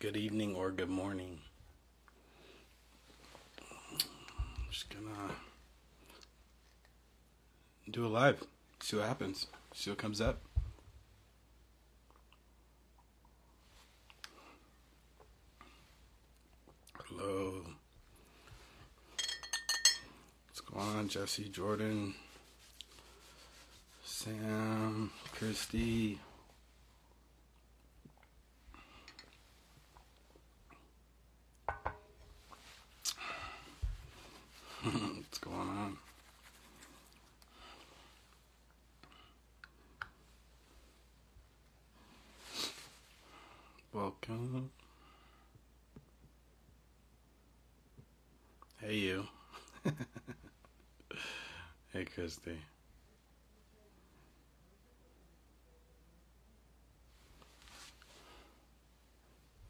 good evening, or good morning. I'm just gonna do a live, see what happens, see what comes up. Hello. What's going on, Jesse, Jordan, Sam, Christy? What's going on? Welcome. Hey, you. hey, Christy.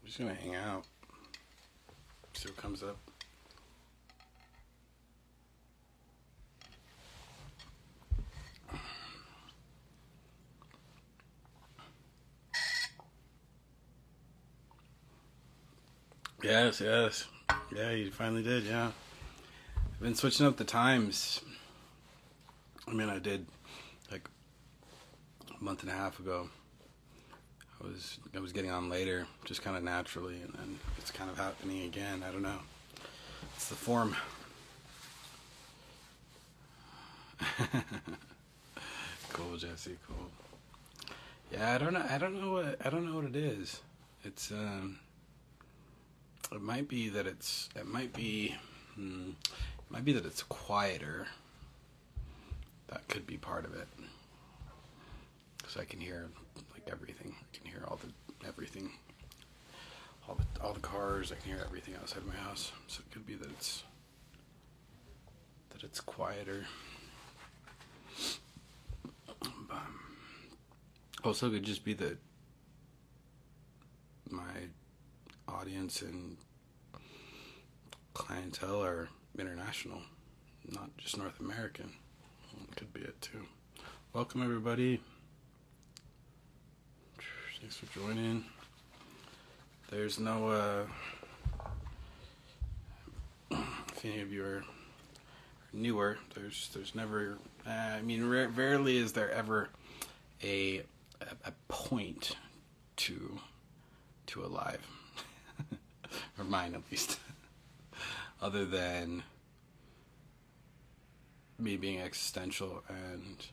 I'm just gonna hang out, see what comes up. Yes, yes. Yeah, you finally did, yeah. I've been switching up the times. I mean, I did like a month and a half ago. I was I was getting on later, just kind of naturally, and then it's kind of happening again. I don't know. It's the form. cool, Jesse. Cool. Yeah, I don't know. I don't know what I don't know what it is. It's um it might be that it's. It might be. Hmm, it might be that it's quieter. That could be part of it. Because I can hear like everything. I can hear all the everything. All the all the cars. I can hear everything outside my house. So it could be that it's that it's quieter. Um, also, it could just be that my audience and clientele are international, not just North American. Could be it too. Welcome, everybody. Thanks for joining. There's no, uh, if any of you are newer, there's there's never, uh, I mean, rarely is there ever a, a, a point to to a live or mine at least, other than me being existential and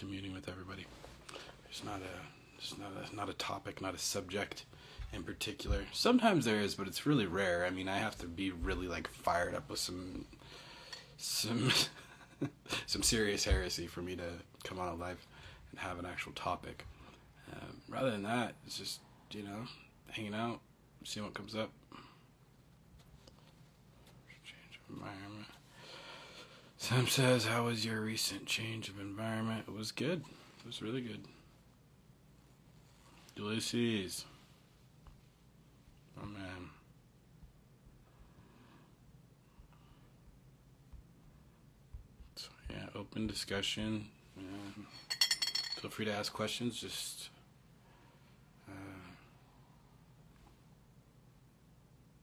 communing with everybody. There's not a, there's not a, not a topic, not a subject in particular. Sometimes there is, but it's really rare. I mean, I have to be really like fired up with some, some, some serious heresy for me to come on a live and have an actual topic. Um, rather than that, it's just you know, hanging out, seeing what comes up. Change of environment. Sam says, How was your recent change of environment? It was good. It was really good. Ulysses. Oh man. So yeah, open discussion. Yeah. Feel free to ask questions. Just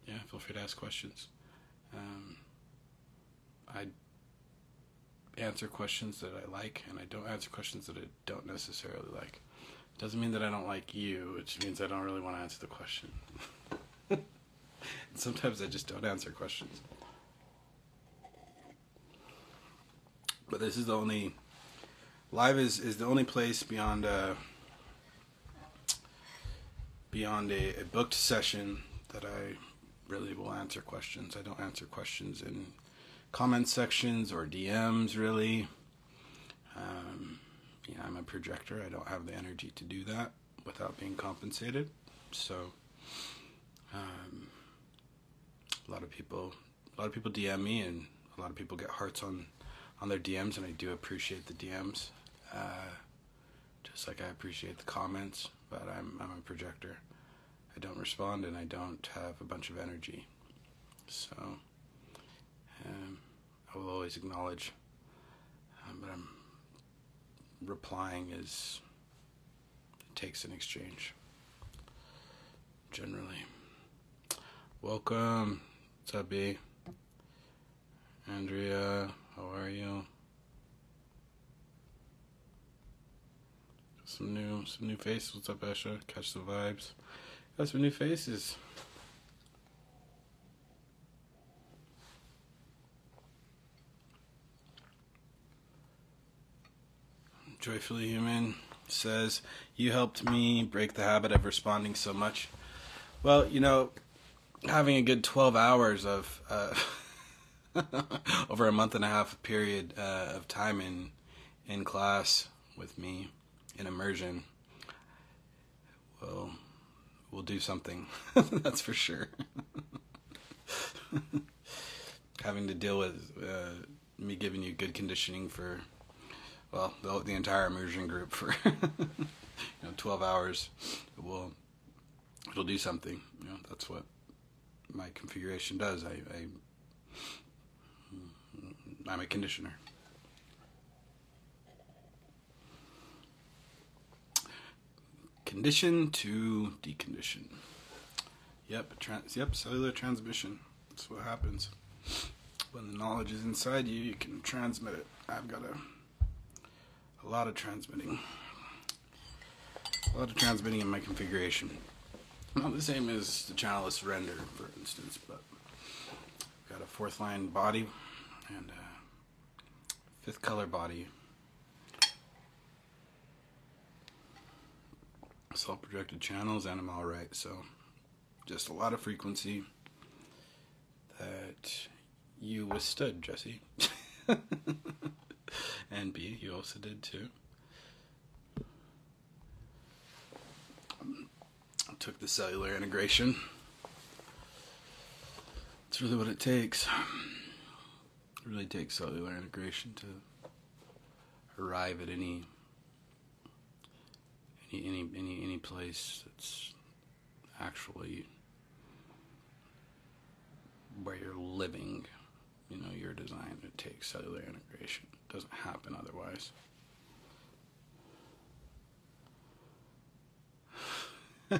yeah, feel free to ask questions. Um, I answer questions that I like, and I don't answer questions that I don't necessarily like. It Doesn't mean that I don't like you. It just means I don't really want to answer the question. sometimes I just don't answer questions. But this is the only live is is the only place beyond uh, beyond a, a booked session that I really will answer questions. I don't answer questions in comment sections or DMs really. Um, yeah, I'm a projector. I don't have the energy to do that without being compensated. So, um, a lot of people, a lot of people DM me, and a lot of people get hearts on on their DMs, and I do appreciate the DMs. Uh, just like I appreciate the comments, but I'm I'm a projector. I don't respond and I don't have a bunch of energy. So um, I will always acknowledge, um, but I'm replying is it takes an exchange. generally. Welcome. B? Andrea, how are you? Some new some new faces. What's up, Esha? Catch the vibes. Got some new faces. Joyfully Human says, You helped me break the habit of responding so much. Well, you know, having a good 12 hours of, uh, over a month and a half period uh, of time in, in class with me in immersion, well, we'll do something. That's for sure. having to deal with uh, me giving you good conditioning for well, the, the entire immersion group for you know 12 hours. It will it'll do something. You know, that's what my configuration does. I, I mm, I'm a conditioner. Condition to decondition. Yep, trans, yep, cellular transmission. That's what happens. When the knowledge is inside you, you can transmit it. I've got a a lot of transmitting. A lot of transmitting in my configuration. Not the same as the channelless render, for instance, but got a fourth line body and a fifth color body. Self projected channels, and I'm alright, so just a lot of frequency that you withstood, Jesse. and B, you also did too. Took the cellular integration. It's really what it takes. It really takes cellular integration to arrive at any any any any, any place that's actually where you're living you know your design it takes cellular integration doesn't happen otherwise.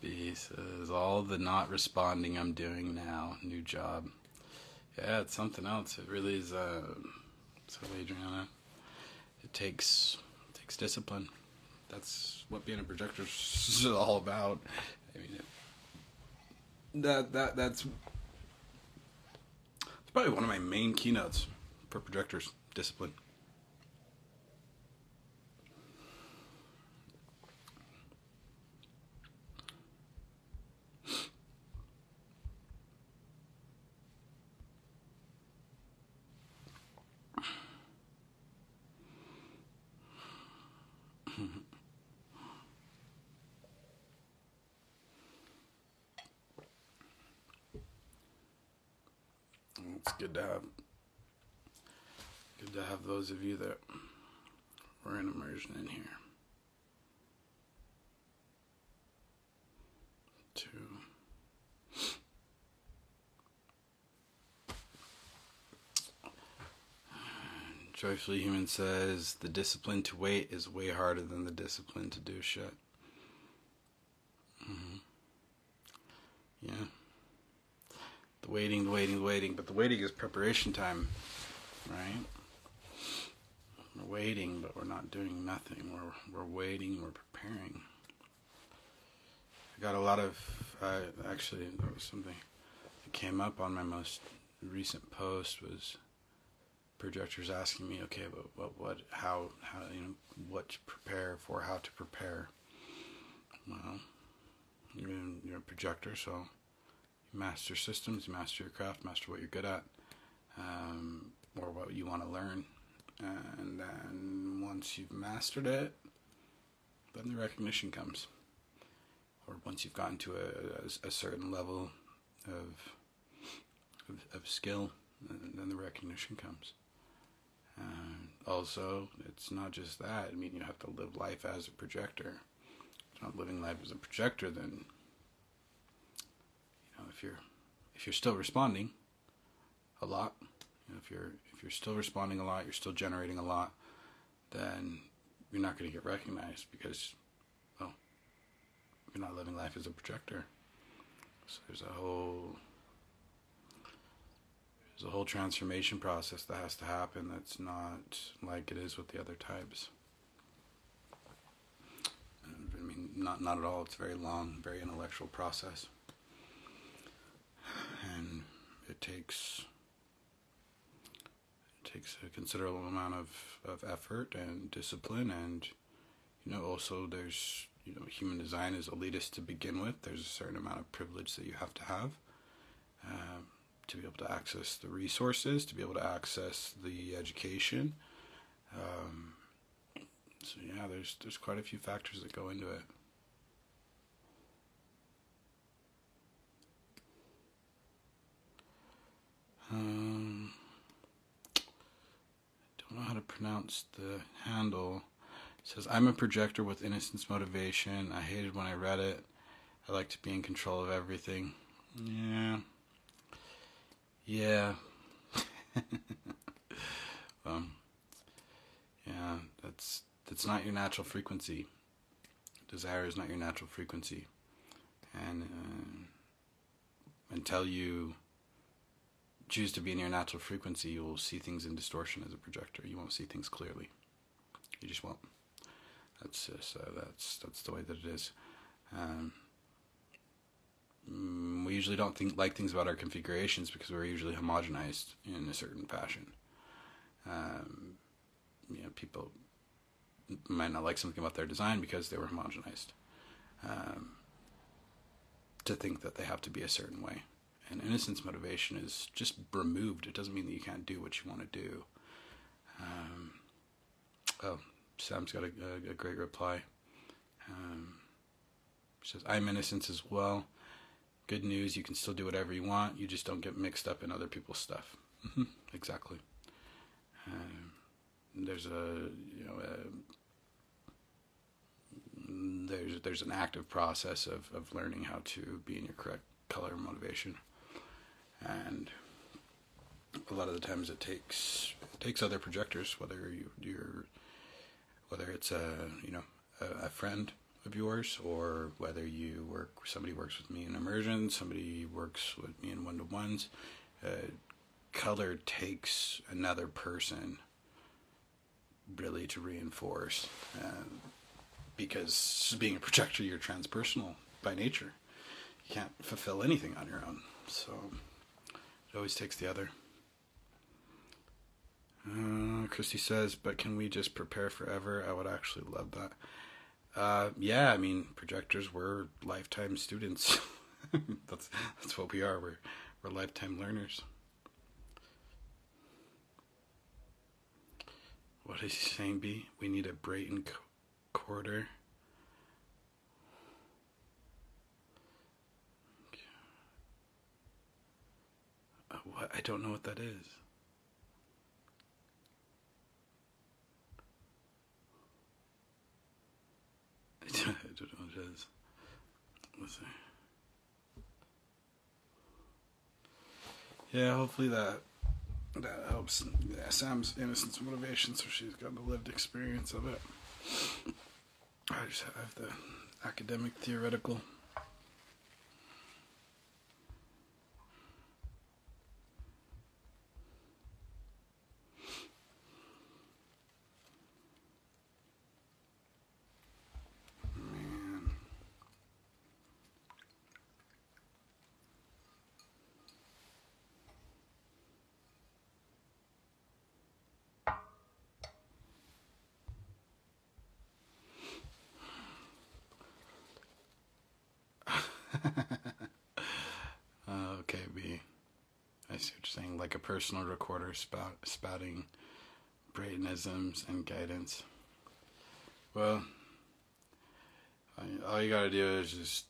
B says all the not responding I'm doing now new job. Yeah it's something else. It really is uh so Adriana it takes it takes discipline. That's what being a projector is all about. I mean it, that that that's probably one of my main keynotes for projectors discipline. it's good to have good to have those of you that were in immersion in here. To Joyfully Human says the discipline to wait is way harder than the discipline to do shit. Mm-hmm. Yeah the waiting, the waiting, the waiting. But the waiting is preparation time, right? We're waiting, but we're not doing nothing. We're we're waiting. We're preparing. I got a lot of. Uh, actually, there was something that came up on my most recent post was projectors asking me, okay, but what, what, how, how, you know, what to prepare for, how to prepare. Well, you're, you're a projector, so master systems, master your craft, master what you're good at, um, or what you want to learn. And then once you've mastered it, then the recognition comes. Or once you've gotten to a, a, a certain level of, of, of skill, then the recognition comes. And also, it's not just that. I mean, you have to live life as a projector. If you're not living life as a projector, then if you're if you're still responding a lot, you know, if you're if you're still responding a lot, you're still generating a lot, then you're not going to get recognized because, well, you're not living life as a projector. So there's a whole there's a whole transformation process that has to happen that's not like it is with the other types. I mean, not not at all. It's a very long, very intellectual process, and it takes it takes a considerable amount of, of effort and discipline, and you know, also there's you know, human design is elitist to begin with. There's a certain amount of privilege that you have to have. Um, to be able to access the resources, to be able to access the education. Um, so yeah, there's there's quite a few factors that go into it. Um, I don't know how to pronounce the handle. It says, I'm a projector with innocence motivation. I hated when I read it. I like to be in control of everything. Yeah. Yeah. um, yeah, that's that's not your natural frequency. Desire is not your natural frequency, and uh, until you choose to be in your natural frequency, you will see things in distortion as a projector. You won't see things clearly. You just won't. That's just uh, that's that's the way that it is. Um, Mm, we usually don't think like things about our configurations because we're usually homogenized in a certain fashion. Um, you know, people might not like something about their design because they were homogenized. Um, to think that they have to be a certain way. And innocence motivation is just removed. It doesn't mean that you can't do what you want to do. Um, oh, Sam's got a, a, a great reply. Um, says, I'm innocence as well good news. You can still do whatever you want. You just don't get mixed up in other people's stuff. Mm-hmm. exactly. Um, there's a you know a, there's there's an active process of, of learning how to be in your correct color motivation, and a lot of the times it takes it takes other projectors, whether you you're whether it's a you know a, a friend of yours, or whether you work, somebody works with me in immersion, somebody works with me in one to ones. Uh, color takes another person really to reinforce, um, because being a projector, you're transpersonal by nature. You can't fulfill anything on your own, so always takes the other. Uh, Christy says, but can we just prepare forever? I would actually love that. Uh, yeah, I mean, projectors were lifetime students. that's that's what we are. We're we're lifetime learners. What is he saying, B? We need a Brayton quarter. What? I don't know what that is. I don't know what it is. Let's see. Yeah, hopefully that that helps yeah, Sam's innocence motivation, so she's got the lived experience of it. I just have the academic theoretical. okay, B. I see what you're saying. Like a personal recorder spout, spouting Braytonisms and guidance. Well, all you gotta do is just,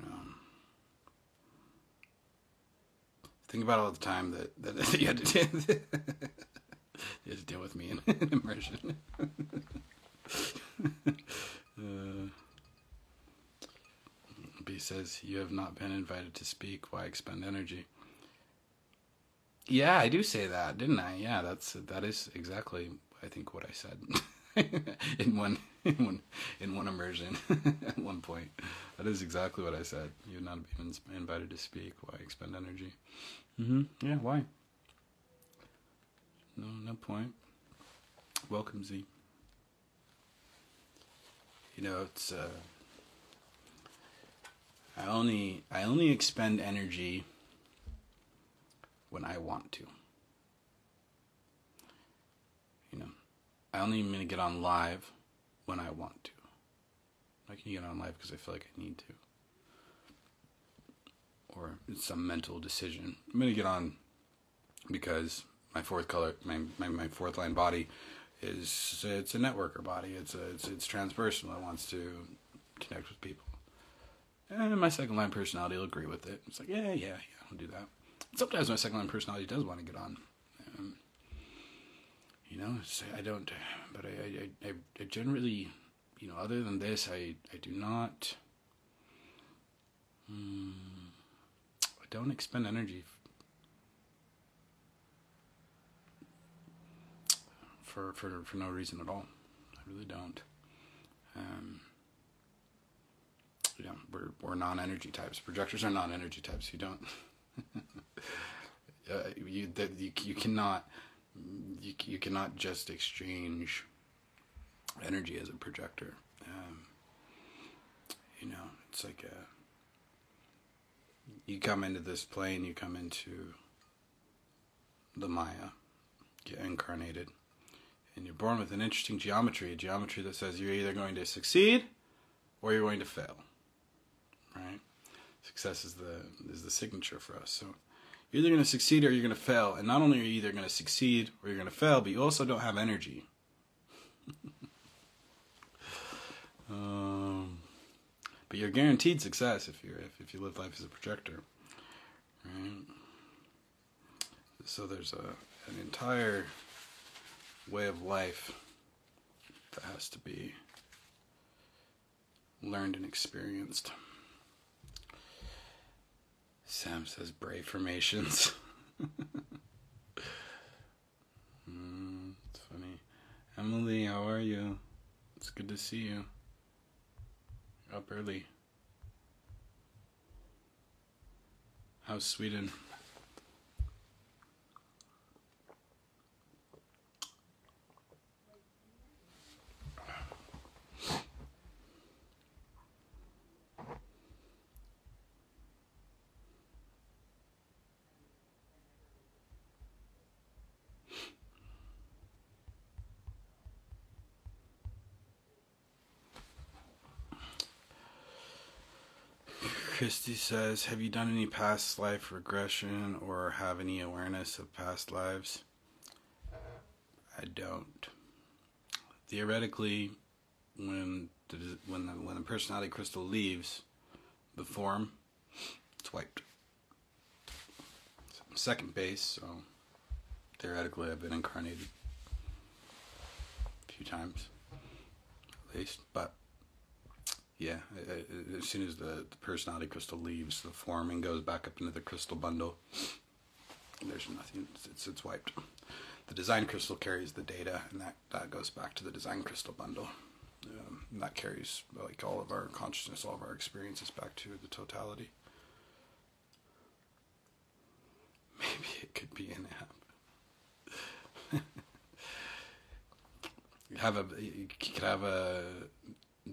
you know, think about all the time that, that you had to deal, you had to deal with me in, in immersion. uh, B says, You have not been invited to speak. Why expend energy? Yeah, I do say that, didn't I? Yeah, that's that is exactly I think what I said. in one in one in one immersion at one point. That is exactly what I said. You've not been invited to speak. Why expend energy? Mm-hmm. Yeah. Why? No. No point. Welcome, Z. You know, it's. Uh, I only I only expend energy when I want to. You know, I only am gonna get on live when I want to. I can get on live because I feel like I need to, or it's some mental decision. I'm gonna get on because my fourth color, my my, my fourth line body is it's a networker body. It's a, it's it's transpersonal. It wants to connect with people. And my second line personality will agree with it. It's like, yeah, yeah, yeah, I'll do that. Sometimes my second line personality does want to get on. Um, you know, I don't, but I, I, I, I generally, you know, other than this, I, I do not, um, I don't expend energy for, for, for no reason at all. I really don't. Um, know, we're, we're non-energy types. Projectors are non-energy types. You don't, uh, you, that you, you cannot, you, you cannot just exchange energy as a projector. Um, you know, it's like a, you come into this plane, you come into the Maya, get incarnated and you're born with an interesting geometry, a geometry that says you're either going to succeed or you're going to fail. Right? Success is the is the signature for us. So you're either going to succeed or you're going to fail. And not only are you either going to succeed or you're going to fail, but you also don't have energy. um, but you're guaranteed success if you if, if you live life as a projector. Right? So there's a an entire way of life that has to be learned and experienced. Sam says brave formations. mm, it's funny. Emily, how are you? It's good to see you. Up early. How's Sweden? Christy says, Have you done any past life regression or have any awareness of past lives? I don't. Theoretically, when the, when the, when the personality crystal leaves the form, it's wiped. second base, so theoretically, I've been incarnated a few times, at least, but yeah, as soon as the, the personality crystal leaves the form and goes back up into the crystal bundle, there's nothing. It's it's wiped. The design crystal carries the data, and that that goes back to the design crystal bundle. Um, that carries like all of our consciousness, all of our experiences back to the totality. Maybe it could be an app. have a you could have a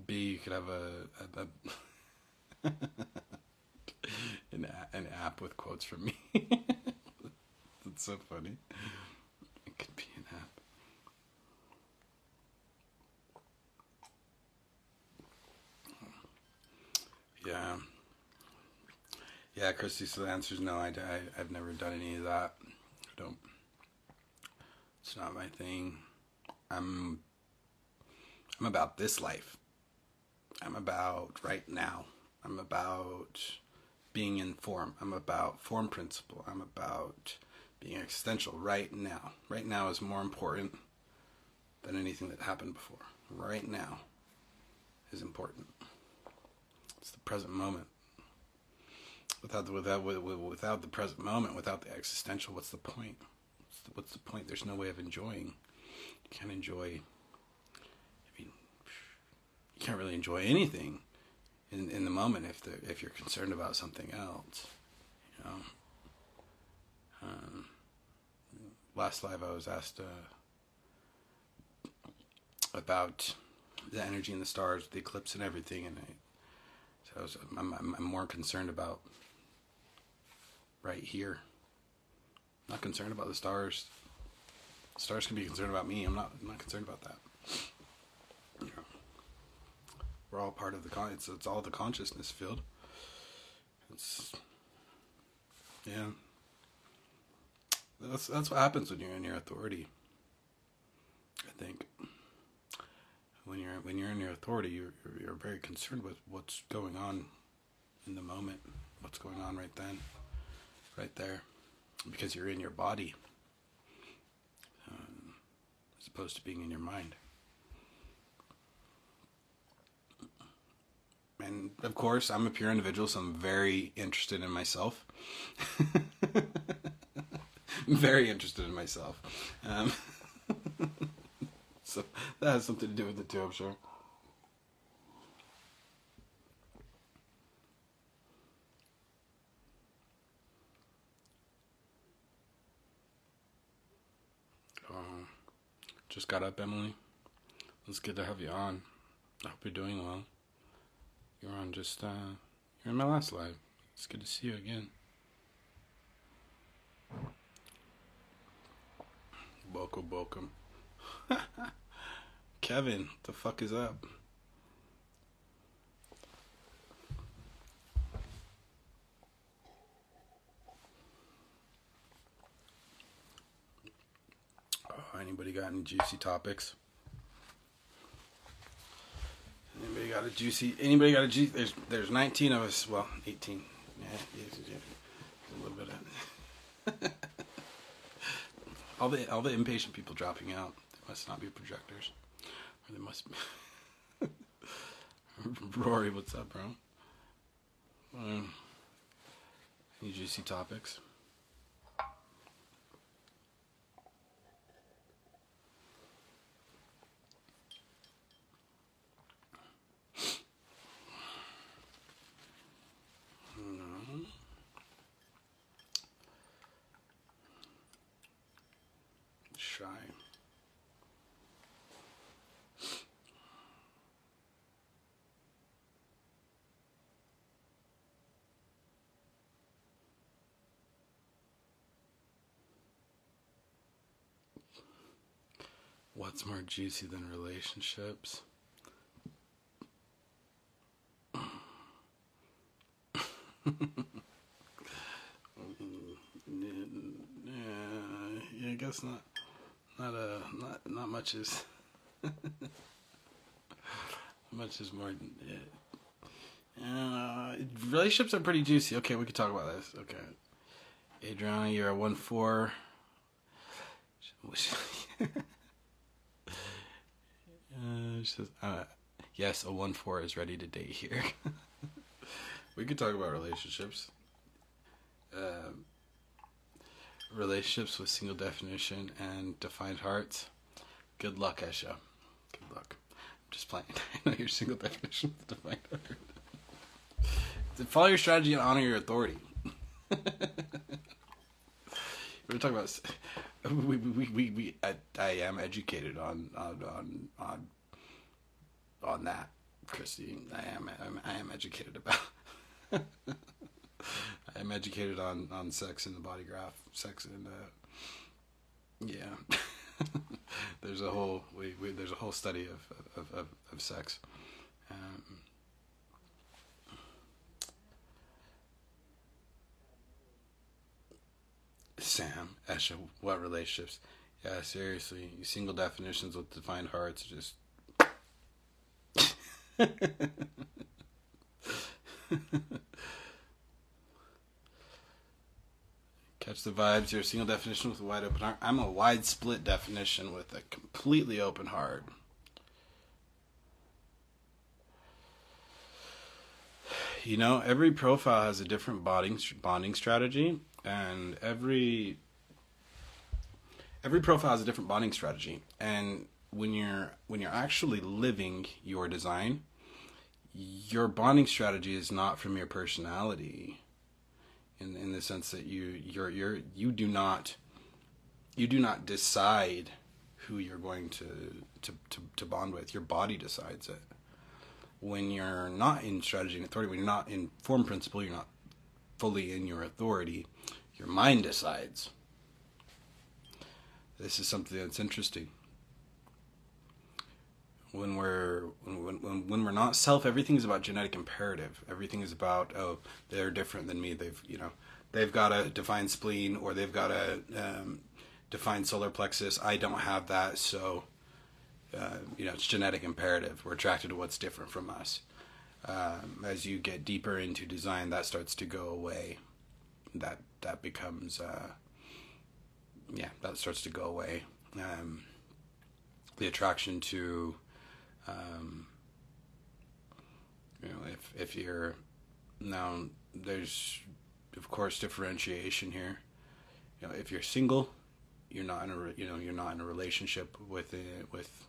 B, you could have a, a, a an, an app with quotes from me. That's so funny. It could be an app. Yeah. Yeah, Christy, so the answer is no. I, I, I've never done any of that. I don't. It's not my thing. I'm I'm about this life. I'm about right now. I'm about being in form. I'm about form principle. I'm about being existential right now. Right now is more important than anything that happened before. Right now is important. It's the present moment. Without the, without without the present moment, without the existential, what's the point? What's the, what's the point? There's no way of enjoying. You can't enjoy you can't really enjoy anything in in the moment if the if you're concerned about something else. You know. Um, last live, I was asked uh, about the energy in the stars, the eclipse, and everything, and I, so I was, I'm, I'm, I'm more concerned about right here. I'm not concerned about the stars. Stars can be concerned about me. I'm not. I'm not concerned about that. We're all part of the con. It's, it's all the consciousness field. It's yeah. That's that's what happens when you're in your authority. I think when you're when you're in your authority, you're you're very concerned with what's going on in the moment, what's going on right then, right there, because you're in your body, um, as opposed to being in your mind. And of course, I'm a pure individual, so I'm very interested in myself. very interested in myself. Um, so that has something to do with it too, I'm sure. Um, just got up, Emily. It's good to have you on. I hope you're doing well. You're on just, uh, you're in my last live. It's good to see you again. Welcome, welcome. Kevin, the fuck is up? Oh, anybody got any juicy topics? Anybody got a juicy? Anybody got a juicy? There's there's 19 of us. Well, 18. Yeah, a little bit of. all the all the impatient people dropping out. They must not be projectors, or they must. be... Rory, what's up, bro? Um, any juicy topics? No. What's more juicy than relationships? Mm, yeah, I guess not. Not uh, not not much is. much is more. Uh, relationships are pretty juicy. Okay, we could talk about this. Okay, Adriana, you're a one four. uh, she says, uh, yes, a one four is ready to date here. we could talk about relationships. Um, relationships with single definition and defined hearts. Good luck, Esha. Good luck. I'm just playing. I know your single definition with defined heart. Follow your strategy and honor your authority. We're talking about. We we we, we I, I am educated on on on on, on that, Christy. I am I'm, I am educated about. I am educated on, on sex and the body graph, sex and uh, yeah. there's a whole we, we there's a whole study of of, of, of sex. Um, Sam, Esha, what relationships? Yeah, seriously, single definitions with defined hearts just. Catch the vibes. You're a single definition with a wide open heart. I'm a wide split definition with a completely open heart. You know, every profile has a different bonding bonding strategy, and every every profile has a different bonding strategy. And when you're when you're actually living your design, your bonding strategy is not from your personality. In in the sense that you you're you're you do not you do not decide who you're going to, to, to, to bond with. Your body decides it. When you're not in strategy and authority, when you're not in form principle, you're not fully in your authority, your mind decides. This is something that's interesting. When we're when, when, when we're not self, everything is about genetic imperative. Everything is about oh they're different than me. They've you know they've got a defined spleen or they've got a um, defined solar plexus. I don't have that, so uh, you know it's genetic imperative. We're attracted to what's different from us. Um, as you get deeper into design, that starts to go away. That that becomes uh, yeah, that starts to go away. Um, the attraction to um, you know if if you're now there's of course differentiation here. You know, if you're single, you're not in a you know you're not in a relationship with with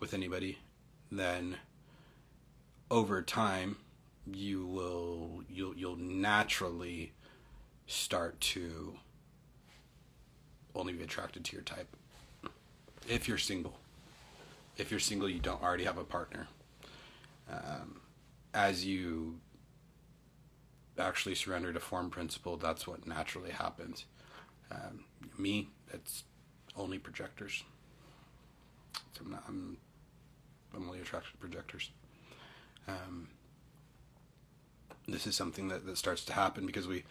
with anybody, then over time you will you'll you'll naturally start to only be attracted to your type if you're single. If you're single, you don't already have a partner. Um, as you actually surrender to form principle, that's what naturally happens. Um, me, it's only projectors. So I'm, not, I'm, I'm only attracted to projectors. Um, this is something that, that starts to happen because we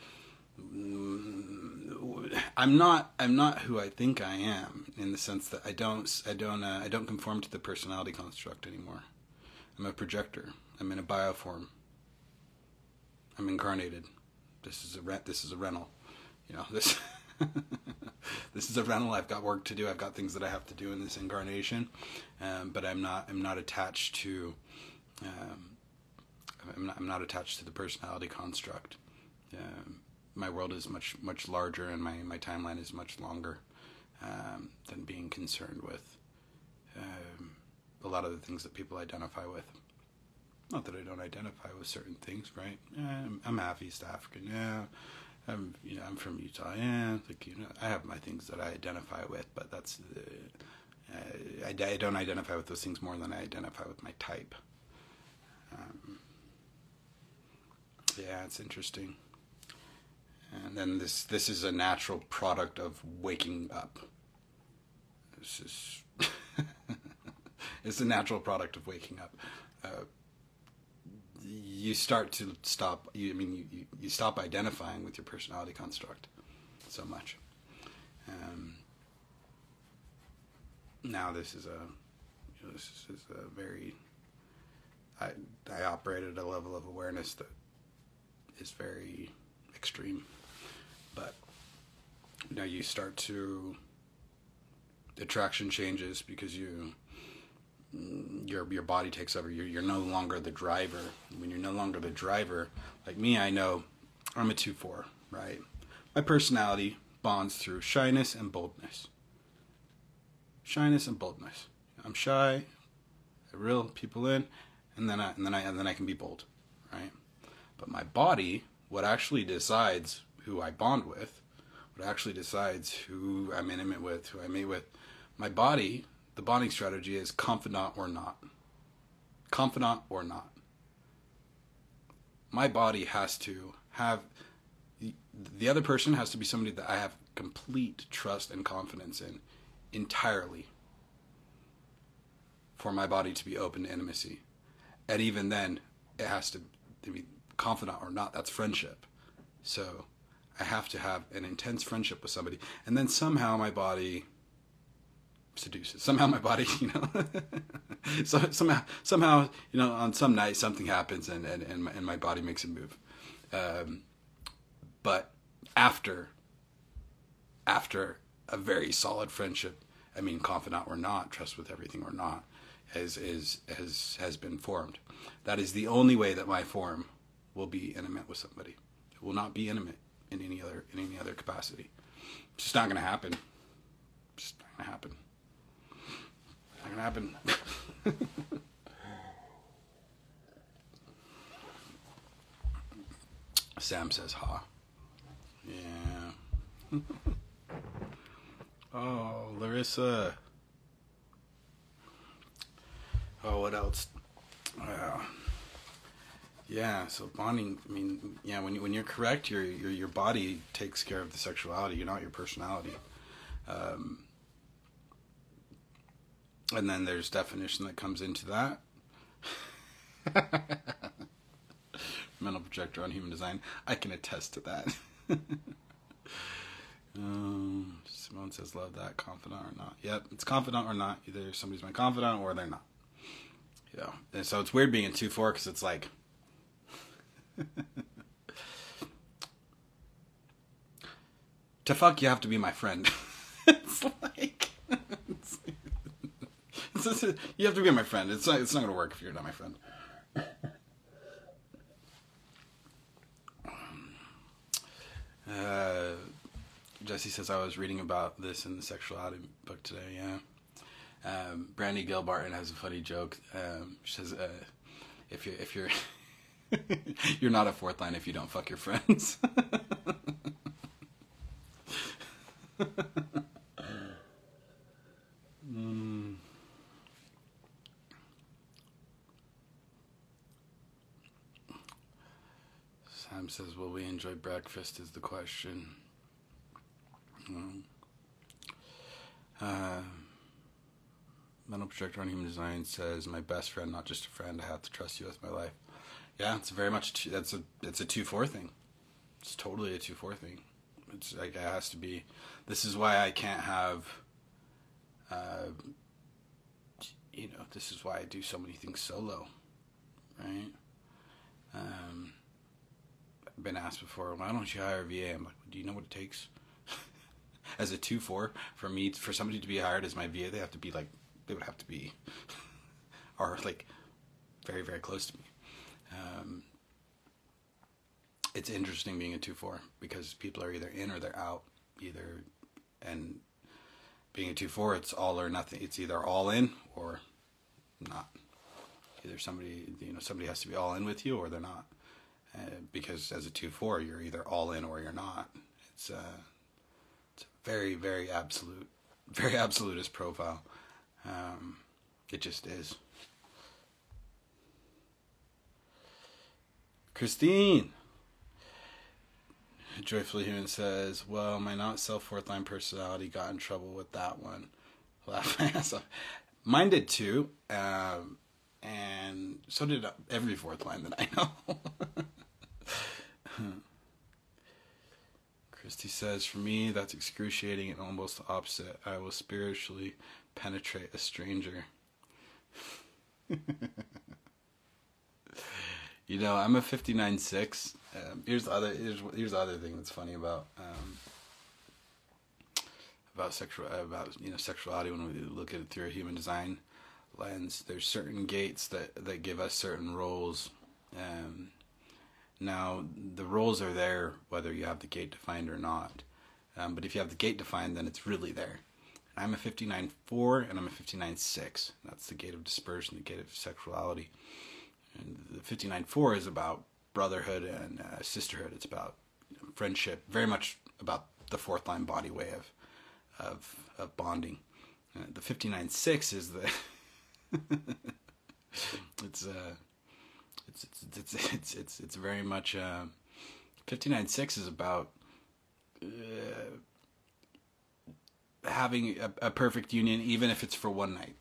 I'm not I'm not who I think I am in the sense that I don't I don't uh, I don't conform to the personality construct anymore. I'm a projector. I'm in a bioform. I'm incarnated. This is a rent. This is a rental. You know this. this is a rental. I've got work to do. I've got things that I have to do in this incarnation, um, but I'm not. I'm not attached to. Um, I'm, not, I'm not attached to the personality construct. Um, my world is much much larger, and my my timeline is much longer um, than being concerned with um, a lot of the things that people identify with. Not that I don't identify with certain things, right? I'm, I'm half East African. Yeah, I'm you know I'm from Utah. Yeah, like you know I have my things that I identify with, but that's uh, I, I don't identify with those things more than I identify with my type. Um, yeah, it's interesting. And then this this is a natural product of waking up. This is it's a natural product of waking up. Uh, you start to stop. You, I mean, you, you stop identifying with your personality construct so much. Um, now this is a you know, this is a very I I operate at a level of awareness that is very extreme, now you start to the attraction changes because you your your body takes over. You're you're no longer the driver. When you're no longer the driver, like me, I know I'm a two four, right? My personality bonds through shyness and boldness. Shyness and boldness. I'm shy. I reel people in, and then I and then I and then I can be bold, right? But my body, what actually decides who I bond with, what actually decides who I'm intimate with, who I meet with, my body the bonding strategy is confidant or not. Confidant or not. My body has to have the other person has to be somebody that I have complete trust and confidence in entirely for my body to be open to intimacy. And even then, it has to, to be confidant or not, that's friendship. So I have to have an intense friendship with somebody. And then somehow my body seduces. Somehow my body, you know, so somehow, somehow, you know, on some night something happens and and and my, and my body makes a move. Um, but after, after a very solid friendship, I mean, confidant or not, trust with everything or not, has is has has been formed. That is the only way that my form will be intimate with somebody. It will not be intimate in any other in any other capacity. It's just not to happen. It's just not to happen. Not gonna happen. Sam says ha. Yeah. oh, Larissa. Oh, what else? Uh, yeah, so bonding. I mean, yeah, when you, when you're correct, your your your body takes care of the sexuality. You're not your personality. Um, and then there's definition that comes into that. Mental projector on human design. I can attest to that. um, Simone says, "Love that confidant or not." Yep, it's confidant or not. Either somebody's my confidant or they're not. Know, and so it's weird being in two four because it's like. To fuck, you have to be my friend. it's like. It's, it's, it's, you have to be my friend. It's not. It's not going to work if you're not my friend. Uh, Jesse says I was reading about this in the sexuality book today. Yeah. Um, Brandy Gilbarton has a funny joke. Um, she says, uh, "If you if you're you're not a fourth line if you don't fuck your friends." mm. Sam says, "Will we enjoy breakfast?" Is the question. Um, uh, Mental Projector on Human Design says, "My best friend, not just a friend. I have to trust you with my life." Yeah, it's very much two, that's a it's a two four thing. It's totally a two four thing. It's like it has to be. This is why I can't have. Uh, you know, this is why I do so many things solo, right? Um, I've been asked before, why don't you hire a VA? I'm like, do you know what it takes? as a two four for me for somebody to be hired as my VA, they have to be like they would have to be are like very very close to me. Um, it's interesting being a two four because people are either in or they're out, either and being a two four, it's all or nothing. It's either all in or not. Either somebody you know somebody has to be all in with you or they're not. Uh, because as a two four, you're either all in or you're not. It's uh, it's a very very absolute, very absolutist profile. Um, it just is. Christine. Joyfully Human says, Well, my not self fourth line personality got in trouble with that one. Laugh my ass off. Mine did too. Um, and so did every fourth line that I know. Christy says, For me, that's excruciating and almost the opposite. I will spiritually penetrate a stranger. you know, I'm a 59 6. Um, here's the other here's, here's the other thing that's funny about um, about sexual about you know sexuality when we look at it through a human design lens. There's certain gates that that give us certain roles. Um, now the roles are there whether you have the gate defined or not. Um, but if you have the gate defined, then it's really there. I'm a 59-4 and I'm a 59-6. That's the gate of dispersion, the gate of sexuality. And the 59-4 is about brotherhood and uh, sisterhood. It's about friendship, very much about the fourth line body way of of, of bonding. Uh, the 59-6 is the it's uh it's it's it's it's it's, it's very much uh 59-6 is about uh, having a, a, perfect union, even if it's for one night.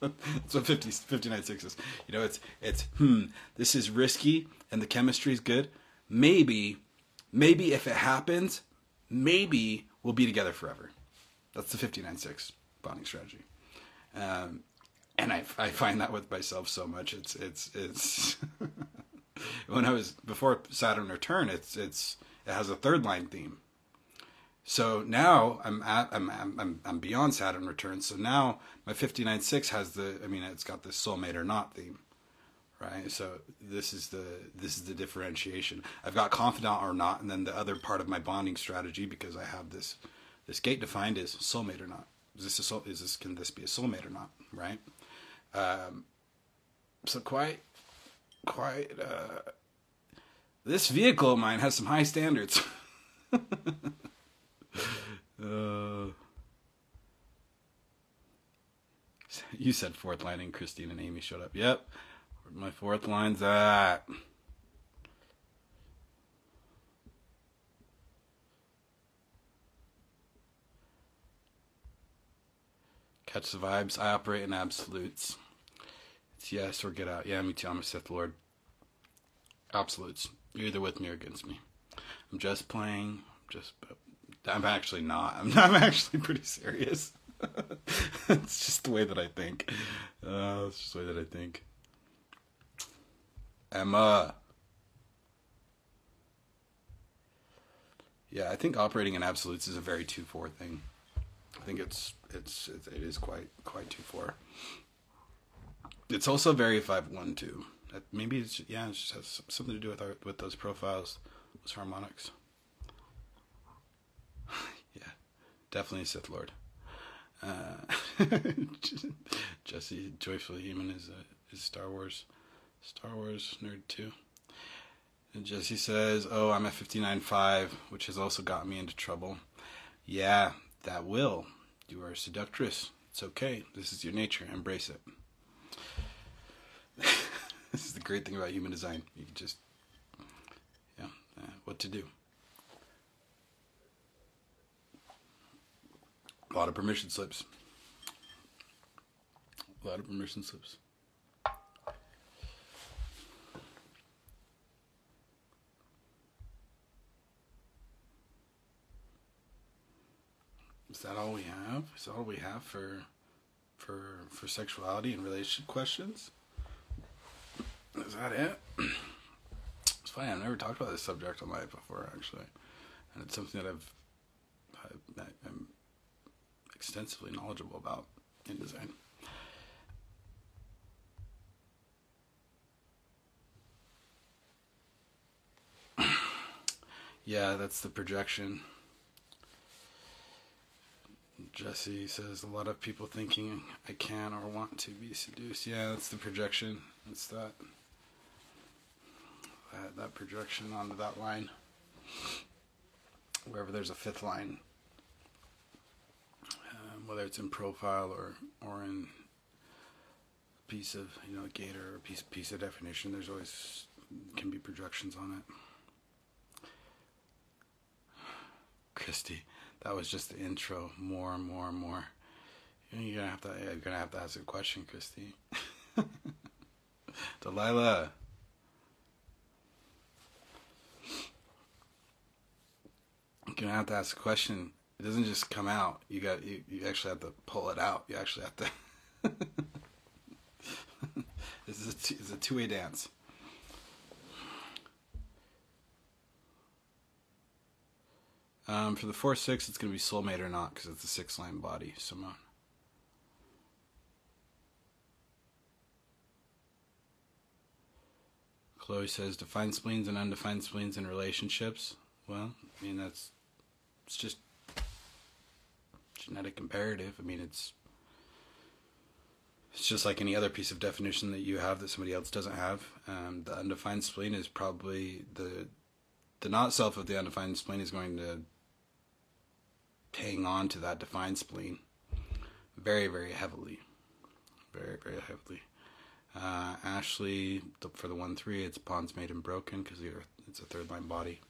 That's what 50, 59 6 is. You know, it's, it's, hmm, this is risky and the chemistry is good. Maybe, maybe if it happens, maybe we'll be together forever. That's the 59 6 bonding strategy. Um, and I, I find that with myself so much. It's, it's, it's, when I was, before Saturn return, it's, it's, it has a third line theme so now I'm at I'm I'm I'm beyond Saturn returns. So now my 59.6 has the I mean it's got the soulmate or not theme, right? So this is the this is the differentiation. I've got confidant or not, and then the other part of my bonding strategy because I have this this gate defined is soulmate or not. is this a soul? Is this can this be a soulmate or not? Right. Um, so quite, quite. Uh, this vehicle of mine has some high standards. uh, you said fourth line, and Christine and Amy showed up. Yep, where my fourth line's at. Catch the vibes. I operate in absolutes. It's yes or get out. Yeah, me too. I'm a Sith Lord. Absolutes. You're either with me or against me. I'm just playing. I'm Just. I'm actually not. I'm, I'm actually pretty serious. it's just the way that I think. Uh, it's just the way that I think. Emma. Yeah, I think operating in absolutes is a very two four thing. I think it's it's it is quite quite two four. It's also very five one two. Maybe it's yeah, it just has something to do with our with those profiles, those harmonics. yeah, definitely Sith Lord. Uh, Jesse, joyfully human is a, is Star Wars, Star Wars nerd too. And Jesse says, "Oh, I'm at 59.5, which has also got me into trouble." Yeah, that will. You are a seductress. It's okay. This is your nature. Embrace it. this is the great thing about human design. You can just, yeah, uh, what to do. A lot of permission slips. A lot of permission slips. Is that all we have? Is that all we have for for for sexuality and relationship questions? Is that it? It's funny. I've never talked about this subject on life before, actually, and it's something that I've, I, I'm extensively knowledgeable about in design. yeah, that's the projection. Jesse says a lot of people thinking I can or want to be seduced. Yeah, that's the projection. That's that. That, that projection onto that line. Wherever there's a fifth line, whether it's in profile or or in a piece of you know gator or piece piece of definition, there's always can be projections on it. Christy that was just the intro. More and more and more. You're gonna have to. You're gonna have to ask a question, Christy. Delilah. You're gonna have to ask a question. It doesn't just come out. You got. You, you actually have to pull it out. You actually have to. this is a, t- it's a two way dance. Um, for the 4 6, it's going to be soulmate or not because it's a six line body, Simone. Chloe says define spleens and undefined spleens in relationships. Well, I mean, that's it's just genetic imperative. I mean, it's it's just like any other piece of definition that you have that somebody else doesn't have. Um, the undefined spleen is probably the the not self of the undefined spleen is going to hang on to that defined spleen very, very heavily. Very, very heavily. Uh, Ashley, for the 1 3, it's Bonds Made and Broken because it's a third line body.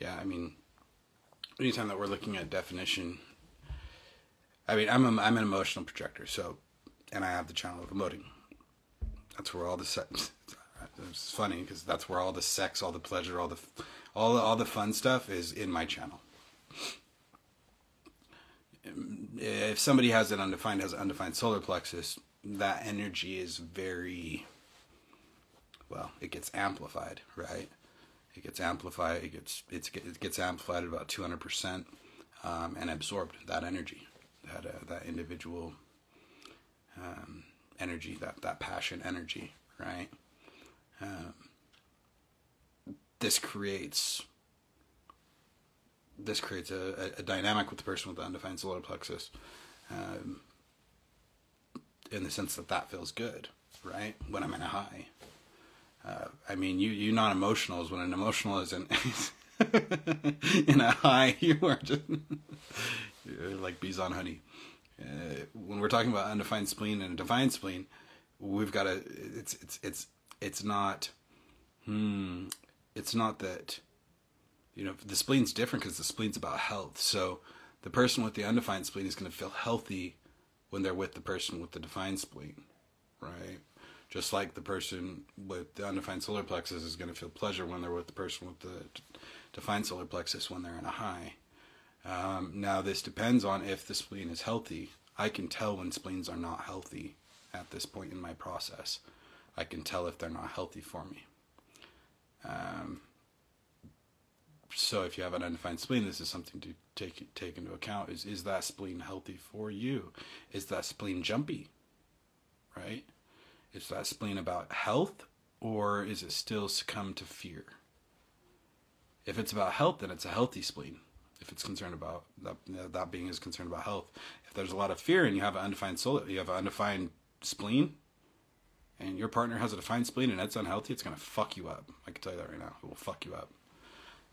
Yeah, I mean, anytime that we're looking at definition, I mean, I'm, a, I'm an emotional projector, so, and I have the channel of emoting. That's where all the set, it's funny because that's where all the sex, all the pleasure, all the all the, all the fun stuff is in my channel. If somebody has an undefined has an undefined solar plexus, that energy is very well. It gets amplified, right? It gets amplified. It gets it gets amplified at about two hundred percent um, and absorbed. That energy, that uh, that individual um, energy, that that passion energy, right? Um, this creates this creates a, a, dynamic with the person with the undefined solar plexus um, in the sense that that feels good right when i'm in a high uh, i mean you you non emotional is when an emotional is in in a high you are just like bees on honey. Uh, when we're talking about undefined spleen and a defined spleen we've got to it's it's it's it's not hmm it's not that you know the spleen's different because the spleen's about health. So the person with the undefined spleen is going to feel healthy when they're with the person with the defined spleen right just like the person with the undefined solar plexus is going to feel pleasure when they're with the person with the defined solar plexus when they're in a high um, now this depends on if the spleen is healthy i can tell when spleens are not healthy at this point in my process i can tell if they're not healthy for me um, so if you have an undefined spleen, this is something to take take into account. Is is that spleen healthy for you? Is that spleen jumpy? Right? Is that spleen about health, or is it still succumb to fear? If it's about health, then it's a healthy spleen. If it's concerned about that, that being is concerned about health. If there's a lot of fear and you have an undefined soul, you have an undefined spleen, and your partner has a defined spleen and it's unhealthy, it's gonna fuck you up. I can tell you that right now. It will fuck you up.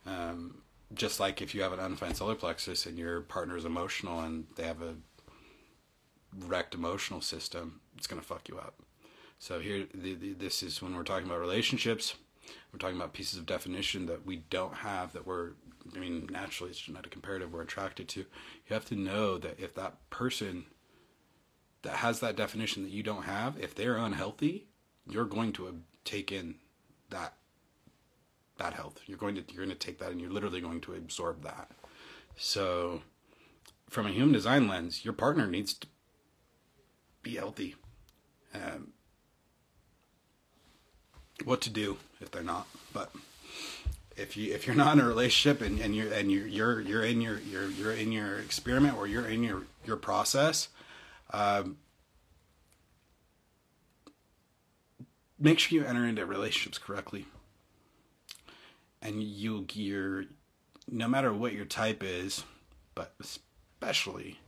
Um, just like if you have an undefined solar plexus and your partner is emotional and they have a wrecked emotional system, it's gonna fuck you up. So here, the, the, this is when we're talking about relationships. We're talking about pieces of definition that we don't have that we're. I mean, naturally, it's genetic imperative we're attracted to. You have to know that if that person that has that definition that you don't have, if they're unhealthy, you're going to take in that that health. You're going to you're going to take that and you're literally going to absorb that. So from a human design lens, your partner needs to be healthy. Um, what to do if they're not, but if you if you're not in a relationship and, and you're and you're you're you're in your you're you're in your experiment or you're in your your process, um, make sure you enter into relationships correctly. And you'll gear no matter what your type is, but especially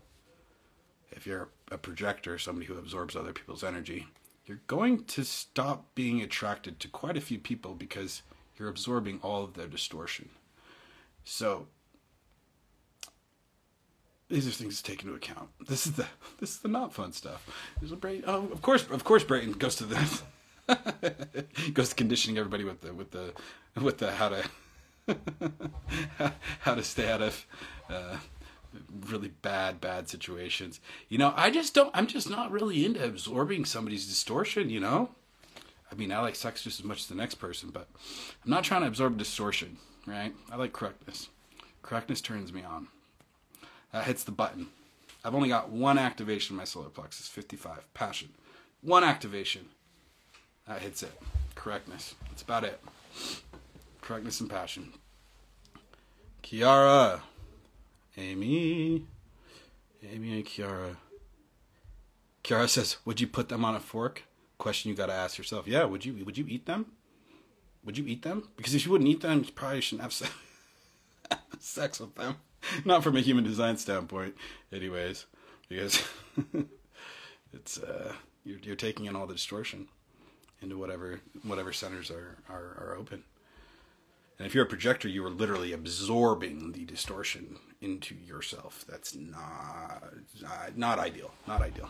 if you're a projector, somebody who absorbs other people's energy, you're going to stop being attracted to quite a few people because you're absorbing all of their distortion. So these are things to take into account. This is the this is the not fun stuff. There's a brain. Oh, of course, of course, Brayton goes to this. goes to conditioning everybody with the with the with the how to how to stay out of uh, really bad bad situations. You know, I just don't. I'm just not really into absorbing somebody's distortion. You know, I mean, I like sex just as much as the next person, but I'm not trying to absorb distortion. Right? I like correctness. Correctness turns me on. That hits the button. I've only got one activation in my solar plexus, 55, passion. One activation. That hits it. Correctness. That's about it. Correctness and passion. Kiara. Amy. Amy and Kiara. Kiara says, "Would you put them on a fork?" Question you got to ask yourself. Yeah, would you? Would you eat them? Would you eat them? Because if you wouldn't eat them, you probably shouldn't have sex with them. not from a human design standpoint, anyways, because it's uh, you're, you're taking in all the distortion into whatever whatever centers are, are, are open. And if you're a projector, you are literally absorbing the distortion into yourself. That's not not, not ideal. Not ideal.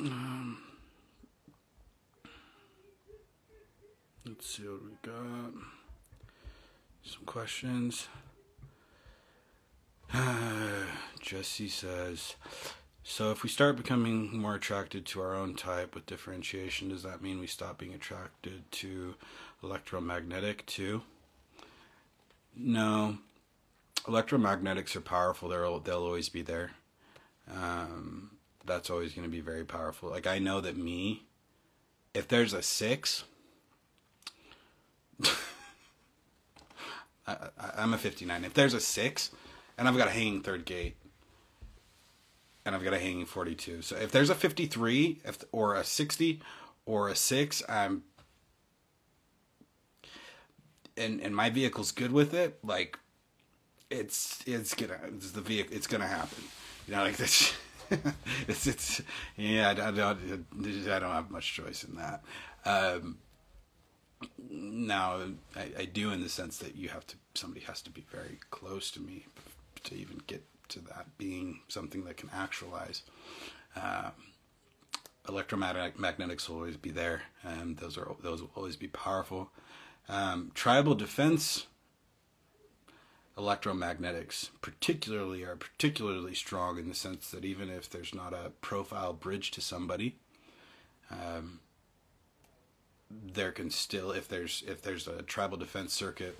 Um, Let's see what we got. Some questions. Jesse says, so if we start becoming more attracted to our own type with differentiation, does that mean we stop being attracted to electromagnetic too? No. Electromagnetics are powerful. They'll they'll always be there. Um, that's always going to be very powerful. Like I know that me, if there's a six, I, am a 59. If there's a six, and I've got a hanging third gate, and I've got a hanging 42. So if there's a 53 if, or a 60 or a 6, I'm and and my vehicle's good with it, like it's it's gonna it's the vehicle it's gonna happen. You know, like this. it's it's yeah. I, I, don't I don't have much choice in that. Um, now I, I do in the sense that you have to somebody has to be very close to me to even get to that being something that can actualize. Um, electromagnetics will always be there, and those are those will always be powerful. Um, tribal defense electromagnetics particularly are particularly strong in the sense that even if there's not a profile bridge to somebody um, there can still if there's if there's a tribal defense circuit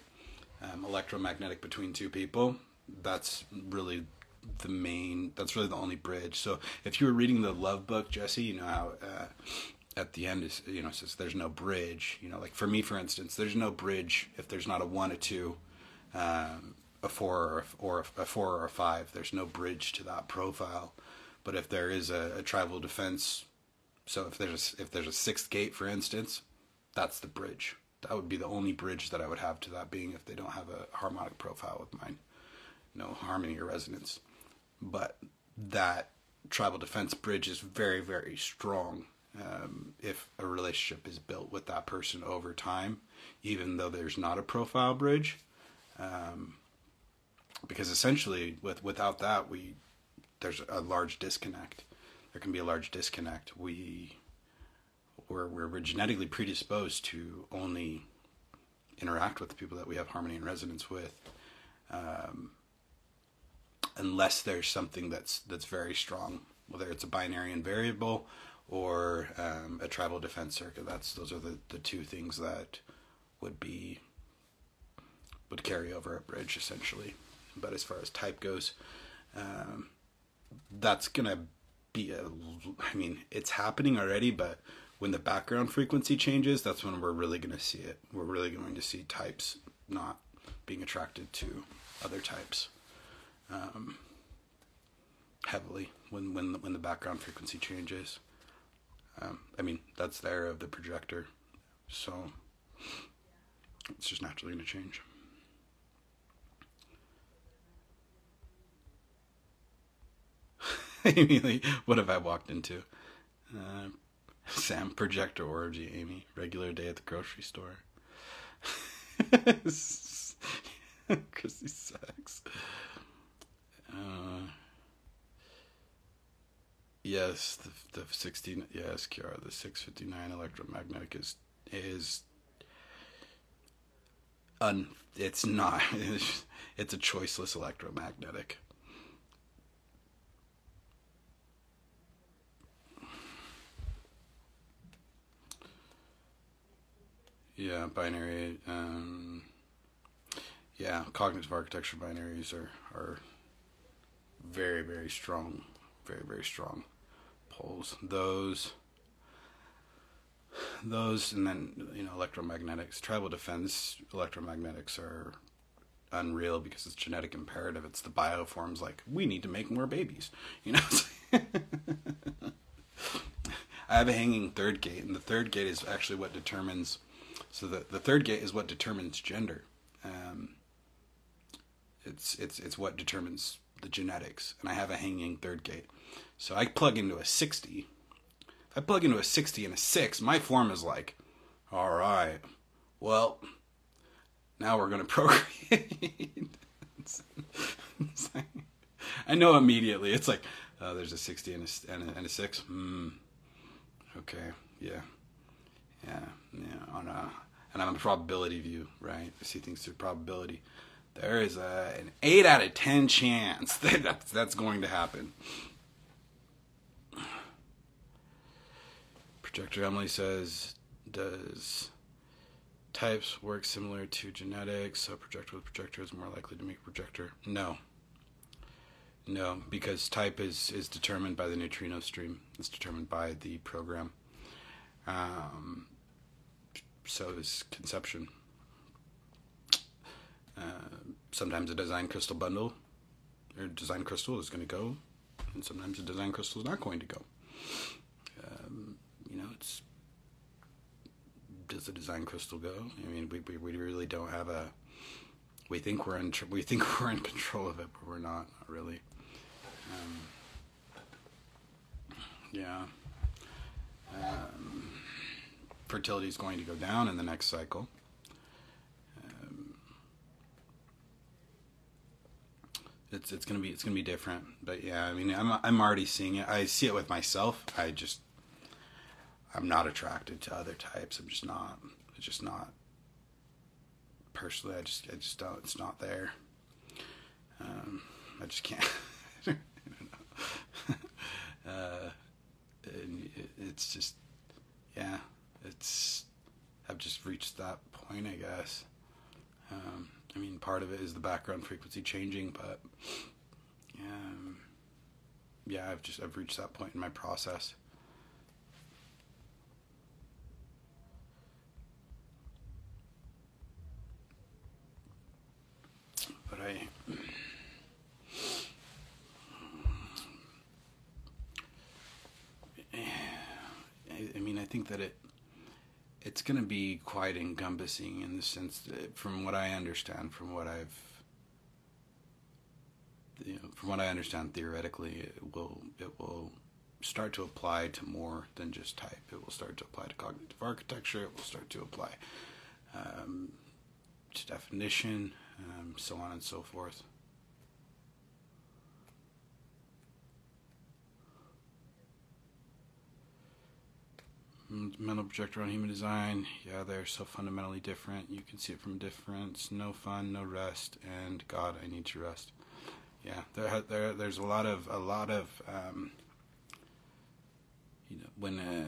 um, electromagnetic between two people that's really the main that's really the only bridge. So if you were reading the love book jesse you know how uh, at the end is you know says there's no bridge you know like for me for instance there's no bridge if there's not a one a two um, a four or a, or a four or a five. There's no bridge to that profile. But if there is a, a tribal defense so if there's a, if there's a sixth gate for instance that's the bridge. That would be the only bridge that i would have to that being if they don't have a harmonic profile with mine. No harmony or resonance but that tribal defense bridge is very very strong um, if a relationship is built with that person over time, even though there's not a profile bridge. Um, because essentially, with without that, we there's a large disconnect. There can be a large disconnect. We we're, we're, genetically predisposed to only interact with the people that we have harmony and resonance with, um, unless there's something that's that's very strong, whether it's a binary and variable or um, a tribal defense circuit. That's those are the, the two things that would be would carry over a bridge essentially. But as far as type goes, um, that's gonna be a. I mean, it's happening already, but when the background frequency changes, that's when we're really gonna see it. We're really going to see types not being attracted to other types um, heavily when when when the background frequency changes. Um, I mean, that's the era of the projector, so it's just naturally going to change. Amy, what have I walked into? Uh, Sam projector orgy, Amy. Regular day at the grocery store. Chrissy sucks. Uh, Yes, the, the 16, yes, Kiara, the 659 electromagnetic is, is, un, it's not, it's a choiceless electromagnetic. Yeah, binary, um, yeah, cognitive architecture binaries are, are very, very strong, very, very strong poles. Those, those, and then you know electromagnetics. Tribal defense electromagnetics are unreal because it's genetic imperative. It's the bioforms like we need to make more babies. You know. I have a hanging third gate, and the third gate is actually what determines. So the the third gate is what determines gender. Um, it's it's it's what determines the genetics, and I have a hanging third gate. So I plug into a 60. If I plug into a 60 and a 6, my form is like, all right, well, now we're going to procreate. I know immediately. It's like, oh, there's a 60 and a, and a, and a 6. Hmm. Okay. Yeah. Yeah. Yeah. On a, and I'm a probability view, right? I see things through probability. There is a, an 8 out of 10 chance that that's, that's going to happen. Projector Emily says, does types work similar to genetics? So projector with projector is more likely to make projector? No. No, because type is, is determined by the neutrino stream. It's determined by the program. Um, so is conception. Uh, sometimes a design crystal bundle or design crystal is going to go and sometimes a design crystal is not going to go. Um, you know, it's does the design crystal go? I mean, we, we, we really don't have a. We think we're in we think we're in control of it, but we're not, not really. Um, yeah. Um, fertility is going to go down in the next cycle. Um, it's it's gonna be it's gonna be different, but yeah, I mean, I'm I'm already seeing it. I see it with myself. I just I'm not attracted to other types. I'm just not. It's just not. Personally, I just I just don't. It's not there. Um, I just can't. uh, it's just, yeah, it's. I've just reached that point, I guess. Um, I mean, part of it is the background frequency changing, but um, yeah, I've just I've reached that point in my process. But I I mean, I think that it it's going to be quite encompassing in the sense that, from what I understand, from what I've you know, from what I understand theoretically, it will it will start to apply to more than just type. It will start to apply to cognitive architecture. It will start to apply um, to definition, um, so on and so forth. Mental projector on human design yeah they're so fundamentally different. You can see it from difference. No fun no rest and god i need to rest. Yeah there, there there's a lot of a lot of um, you know when uh,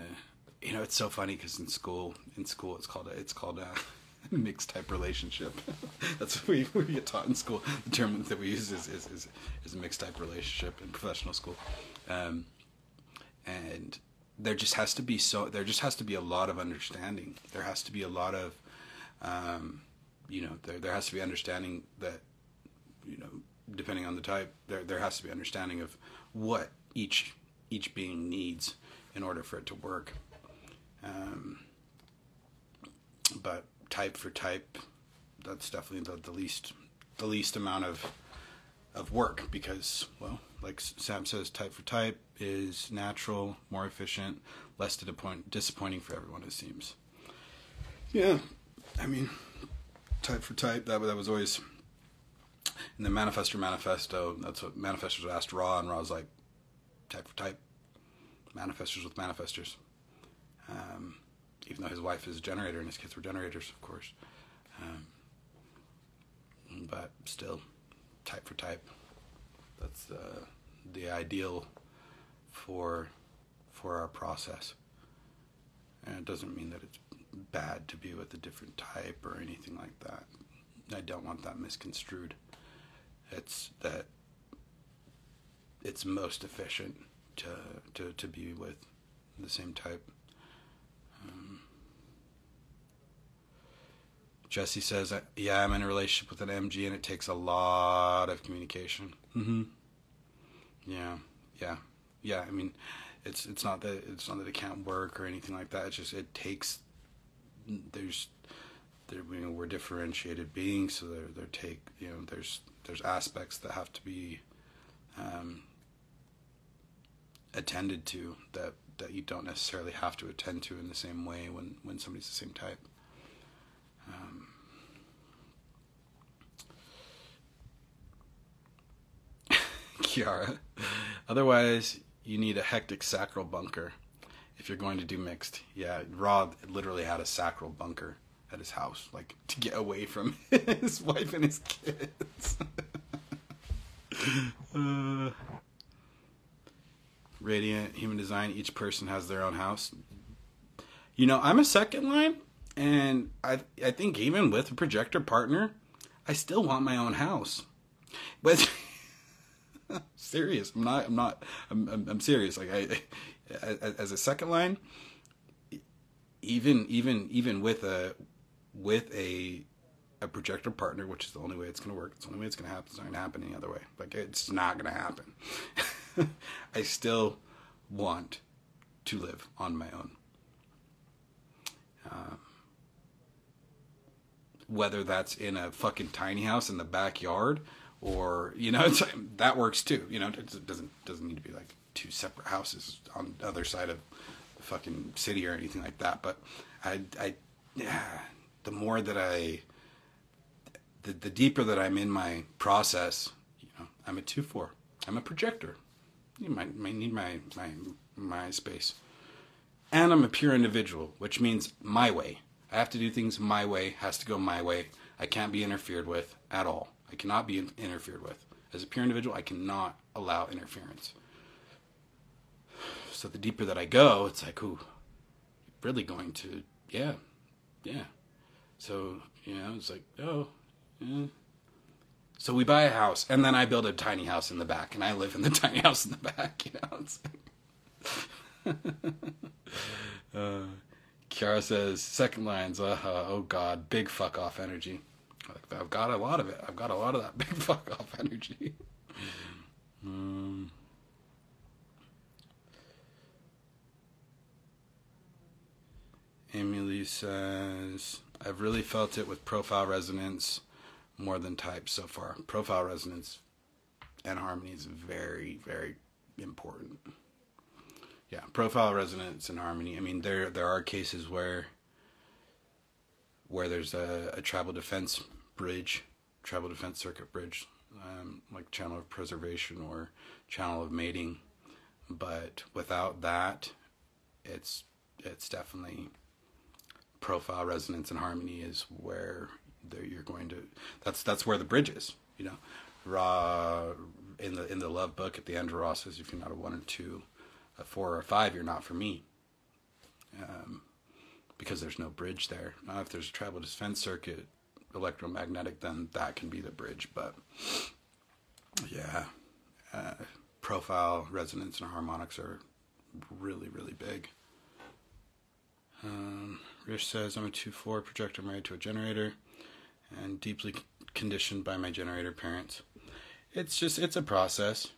you know it's so funny because in school in school it's called a, it's called a mixed type relationship. That's what we, we get taught in school. The term that we use is is, is, is a mixed type relationship in professional school. Um, and there just has to be so there just has to be a lot of understanding. There has to be a lot of um, you know there there has to be understanding that you know depending on the type there there has to be understanding of what each each being needs in order for it to work. Um, but type for type, that's definitely the, the least the least amount of of work because well like Sam says, type for type is natural, more efficient, less disappointing for everyone. It seems. Yeah, I mean, type for type. That that was always in the manifestor manifesto. That's what manifestors asked Ra, and Ra's like, type for type. Manifestors with manifestors. Um, even though his wife is a generator and his kids were generators, of course. Um, but still, type for type. That's uh, the ideal for for our process. And it doesn't mean that it's bad to be with a different type or anything like that. I don't want that misconstrued. It's that it's most efficient to to, to be with the same type. Um, Jesse says, "Yeah, I'm in a relationship with an MG, and it takes a lot of communication." Mm-hmm. Yeah, yeah, yeah. I mean, it's it's not that it's not that it can't work or anything like that. It's just it takes. There's, there you know we're differentiated beings, so there there take you know there's there's aspects that have to be, um, attended to that that you don't necessarily have to attend to in the same way when when somebody's the same type. Um, Kiara. Otherwise, you need a hectic sacral bunker if you're going to do mixed. Yeah, Ra literally had a sacral bunker at his house, like to get away from his wife and his kids. uh, radiant human design. Each person has their own house. You know, I'm a second line, and I I think even with a projector partner, I still want my own house. But serious. I'm not. I'm not. I'm. I'm, I'm serious. Like I, as a second line, even even even with a with a a projector partner, which is the only way it's going to work. It's the only way it's going to happen. It's not going to happen any other way. Like it's not going to happen. I still want to live on my own. Um, whether that's in a fucking tiny house in the backyard or you know that works too you know it doesn't doesn't need to be like two separate houses on the other side of the fucking city or anything like that but i i yeah the more that i the, the deeper that i'm in my process you know i'm a 2-4 i'm a projector. You might, might need my my my space. And i'm a pure individual which means my way. I have to do things my way has to go my way. I can't be interfered with at all I cannot be interfered with. As a pure individual, I cannot allow interference. So the deeper that I go, it's like, ooh, really going to, yeah, yeah. So, you know, it's like, oh, yeah. So we buy a house, and then I build a tiny house in the back, and I live in the tiny house in the back, you know. it's uh, Kiara says, second lines, uh, oh God, big fuck off energy. I've got a lot of it. I've got a lot of that big fuck off energy. um, Emily says, I've really felt it with profile resonance more than type so far. Profile resonance and harmony is very, very important. Yeah, profile resonance and harmony. I mean, there there are cases where where there's a, a tribal defense bridge, tribal defense circuit bridge, um, like channel of preservation or channel of mating. But without that, it's it's definitely profile resonance and harmony is where you're going to. That's that's where the bridge is. You know, Ra in the in the love book at the end, Ra says if you're not a one or two, a four or a five, you're not for me. Um, because there's no bridge there. Now, if there's a tribal defense circuit, electromagnetic, then that can be the bridge. But yeah, uh, profile, resonance, and harmonics are really, really big. Um, Rish says, I'm a 2 4 projector married to a generator and deeply conditioned by my generator parents. It's just, it's a process.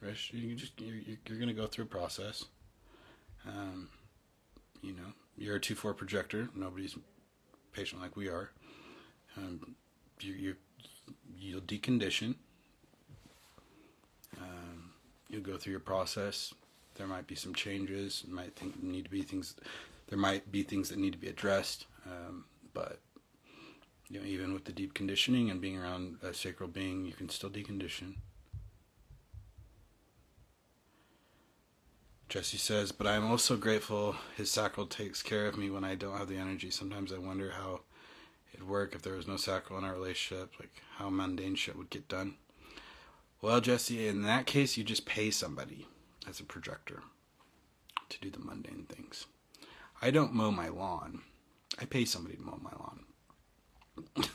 Rish, you just, you're, you're going to go through a process. Um, you know, you're a 2 4 projector. Nobody's patient like we are. Um, you, you you'll decondition. Um, you'll go through your process. There might be some changes. Might think need to be things. There might be things that need to be addressed. Um, but you know, even with the deep conditioning and being around a sacral being, you can still decondition. Jesse says, but I am also grateful his sacral takes care of me when I don't have the energy. Sometimes I wonder how it'd work if there was no sacral in our relationship, like how mundane shit would get done. Well, Jesse, in that case, you just pay somebody as a projector to do the mundane things. I don't mow my lawn. I pay somebody to mow my lawn.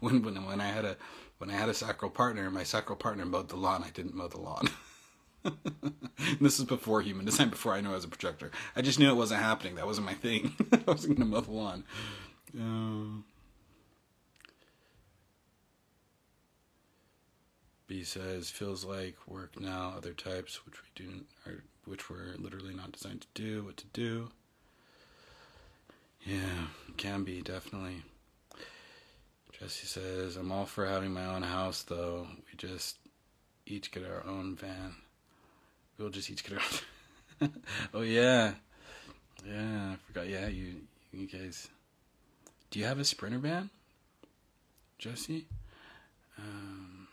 when when when I had a when I had a sacral partner, my sacral partner mowed the lawn. I didn't mow the lawn. this is before human design, before I knew I was a projector. I just knew it wasn't happening. That wasn't my thing. I wasn't gonna mow on. lawn. Uh, B says feels like work now. Other types which we do are which we're literally not designed to do. What to do? Yeah, can be definitely. Jesse says I'm all for having my own house though. We just each get our own van. We'll just each get our. oh yeah, yeah. I forgot. Yeah, you you guys do you have a sprinter van, Jesse? Um,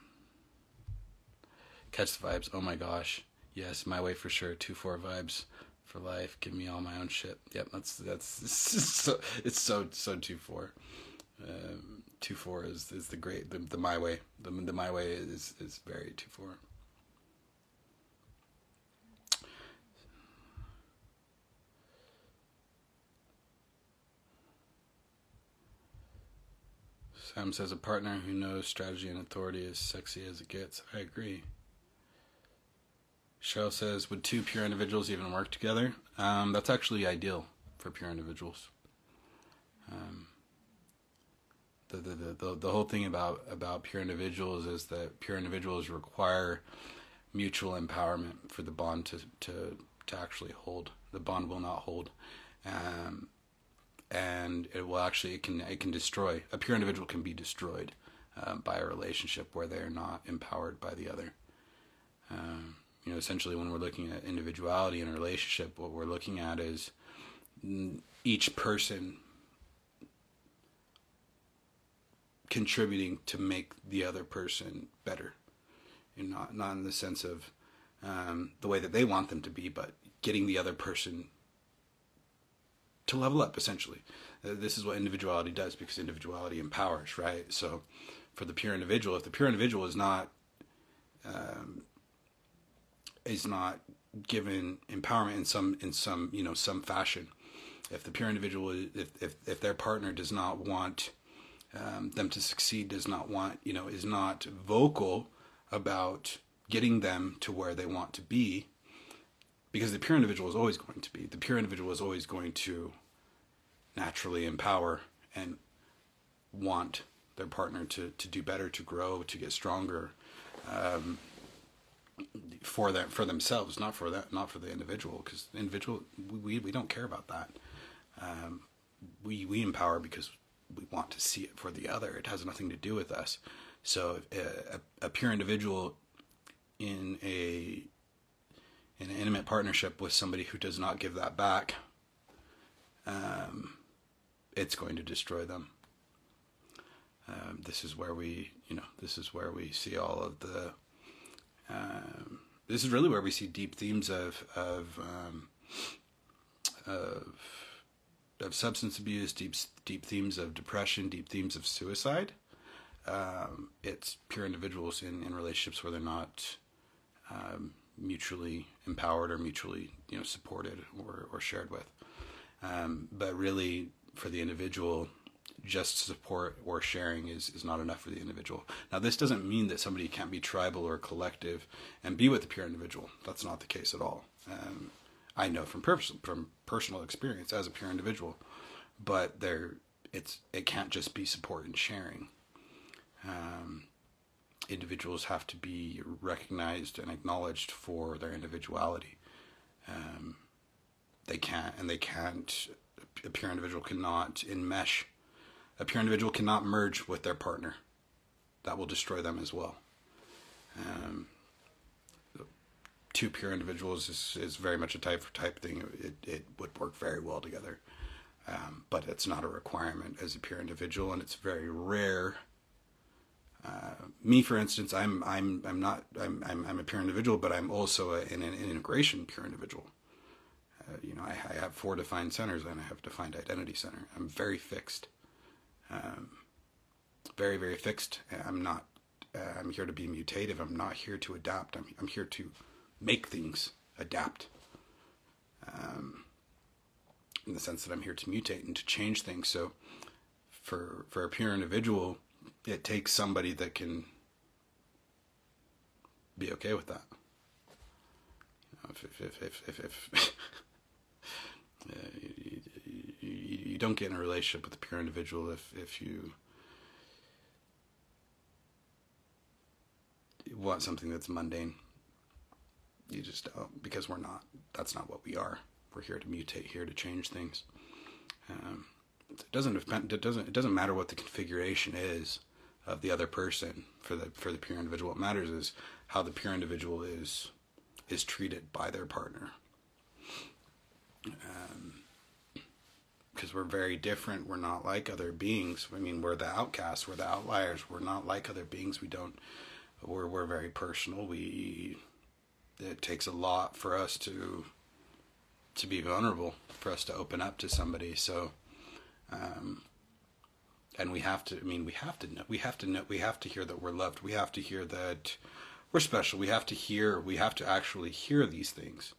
catch the vibes. Oh my gosh, yes, my way for sure. Two four vibes for life. Give me all my own shit. Yep, that's that's so, it's so so two four. Um, two four is is the great the, the my way. The the my way is is very two four. Sam says a partner who knows strategy and authority is sexy as it gets. I agree. Cheryl says, would two pure individuals even work together? Um, that's actually ideal for pure individuals. Um, the, the, the, the whole thing about, about pure individuals is that pure individuals require mutual empowerment for the bond to to to actually hold. The bond will not hold. Um, and it will actually it can it can destroy a pure individual can be destroyed uh, by a relationship where they're not empowered by the other. Um, you know, essentially, when we're looking at individuality in a relationship, what we're looking at is each person contributing to make the other person better. and not not in the sense of um, the way that they want them to be, but getting the other person to level up. Essentially, uh, this is what individuality does because individuality empowers, right? So, for the pure individual, if the pure individual is not um, is not given empowerment in some in some you know some fashion, if the pure individual if if, if their partner does not want um, them to succeed, does not want you know is not vocal about getting them to where they want to be, because the pure individual is always going to be the pure individual is always going to naturally empower and want their partner to, to do better, to grow, to get stronger, um, for them for themselves, not for that, not for the individual, because the individual we we don't care about that. Um, we we empower because we want to see it for the other. It has nothing to do with us. So a, a, a pure individual in a in an intimate partnership with somebody who does not give that back, um, it's going to destroy them. Um, this is where we, you know, this is where we see all of the. Um, this is really where we see deep themes of of um, of of substance abuse, deep deep themes of depression, deep themes of suicide. Um, it's pure individuals in, in relationships where they're not um, mutually empowered or mutually you know supported or, or shared with. Um, but really, for the individual, just support or sharing is, is not enough for the individual. Now, this doesn't mean that somebody can't be tribal or collective and be with the pure individual. That's not the case at all. Um, I know from pers- from personal experience as a pure individual, but there it's it can't just be support and sharing. Um, individuals have to be recognized and acknowledged for their individuality. Um, they can't, and they can't. A pure individual cannot enmesh. A pure individual cannot merge with their partner. That will destroy them as well. Um, two pure individuals is, is very much a type for type thing. It, it would work very well together. Um, but it's not a requirement as a pure individual, and it's very rare. Uh, me, for instance, I'm I'm I'm not I'm I'm, I'm a pure individual, but I'm also a, an, an integration pure individual. Uh, you know, I, I, have four defined centers, and I have defined identity center. I'm very fixed, um, very very fixed. I'm not. Uh, I'm here to be mutative. I'm not here to adapt. I'm I'm here to make things, adapt. Um, in the sense that I'm here to mutate and to change things. So, for for a pure individual, it takes somebody that can be okay with that. If if if if, if you, you, you, don't get in a relationship with a pure individual if if you want something that's mundane you just don't because we're not. That's not what we are. We're here to mutate, here to change things. Um, it doesn't. It doesn't. It doesn't matter what the configuration is of the other person for the for the pure individual. What matters is how the pure individual is is treated by their partner. Um, because we're very different. We're not like other beings. I mean, we're the outcasts. We're the outliers. We're not like other beings. We don't. We're we're very personal. We it takes a lot for us to to be vulnerable, for us to open up to somebody. So, um, and we have to. I mean, we have to know. We have to know. We have to hear that we're loved. We have to hear that we're special. We have to hear. We have to actually hear these things.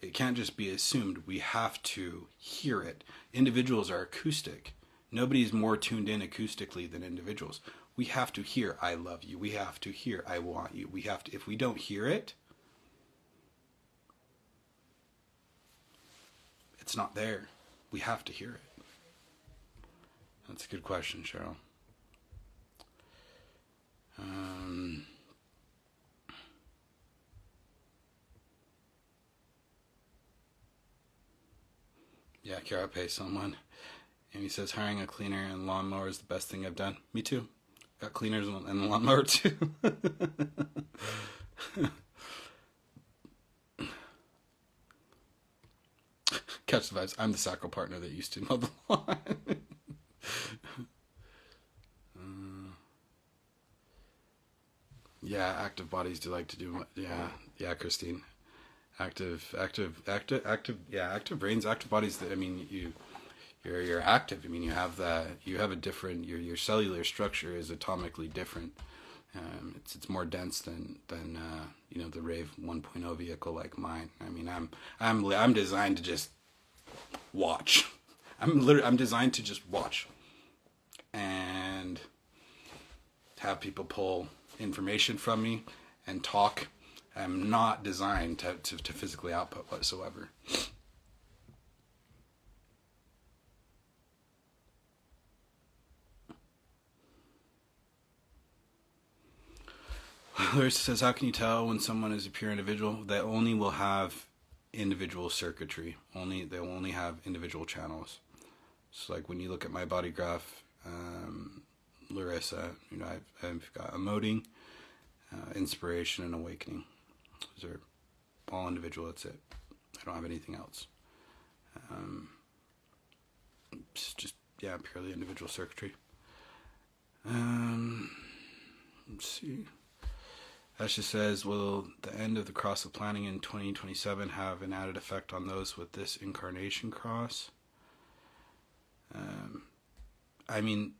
It can't just be assumed. We have to hear it. Individuals are acoustic. Nobody's more tuned in acoustically than individuals. We have to hear I love you. We have to hear I want you. We have to if we don't hear it, it's not there. We have to hear it. That's a good question, Cheryl. Um, yeah, Kara pay someone. And he says hiring a cleaner and lawnmower is the best thing I've done. Me too. Got cleaners and a lawnmower too. Catch the vibes. I'm the sacral partner that used to mow the lawn. uh, yeah, active bodies do like to do. Yeah, yeah, Christine. Active, active, active, active. Yeah, active brains, active bodies. That I mean, you, you're you're active. I mean, you have that. You have a different. Your your cellular structure is atomically different. Um, it's it's more dense than than uh, you know the Rave 1.0 vehicle like mine. I mean, I'm I'm I'm designed to just watch. I'm literally I'm designed to just watch and have people pull information from me and talk. I'm not designed to, to, to physically output whatsoever. Larissa says, How can you tell when someone is a pure individual? They only will have individual circuitry. Only they'll only have individual channels. So like when you look at my body graph, um, Larissa, you know, I've, I've got emoting, uh, inspiration, and awakening. Those are all individual. That's it. I don't have anything else. Um, it's just yeah, purely individual circuitry. Um, let's see. Asha says, Will the end of the cross of planning in 2027 have an added effect on those with this incarnation cross? Um, I mean,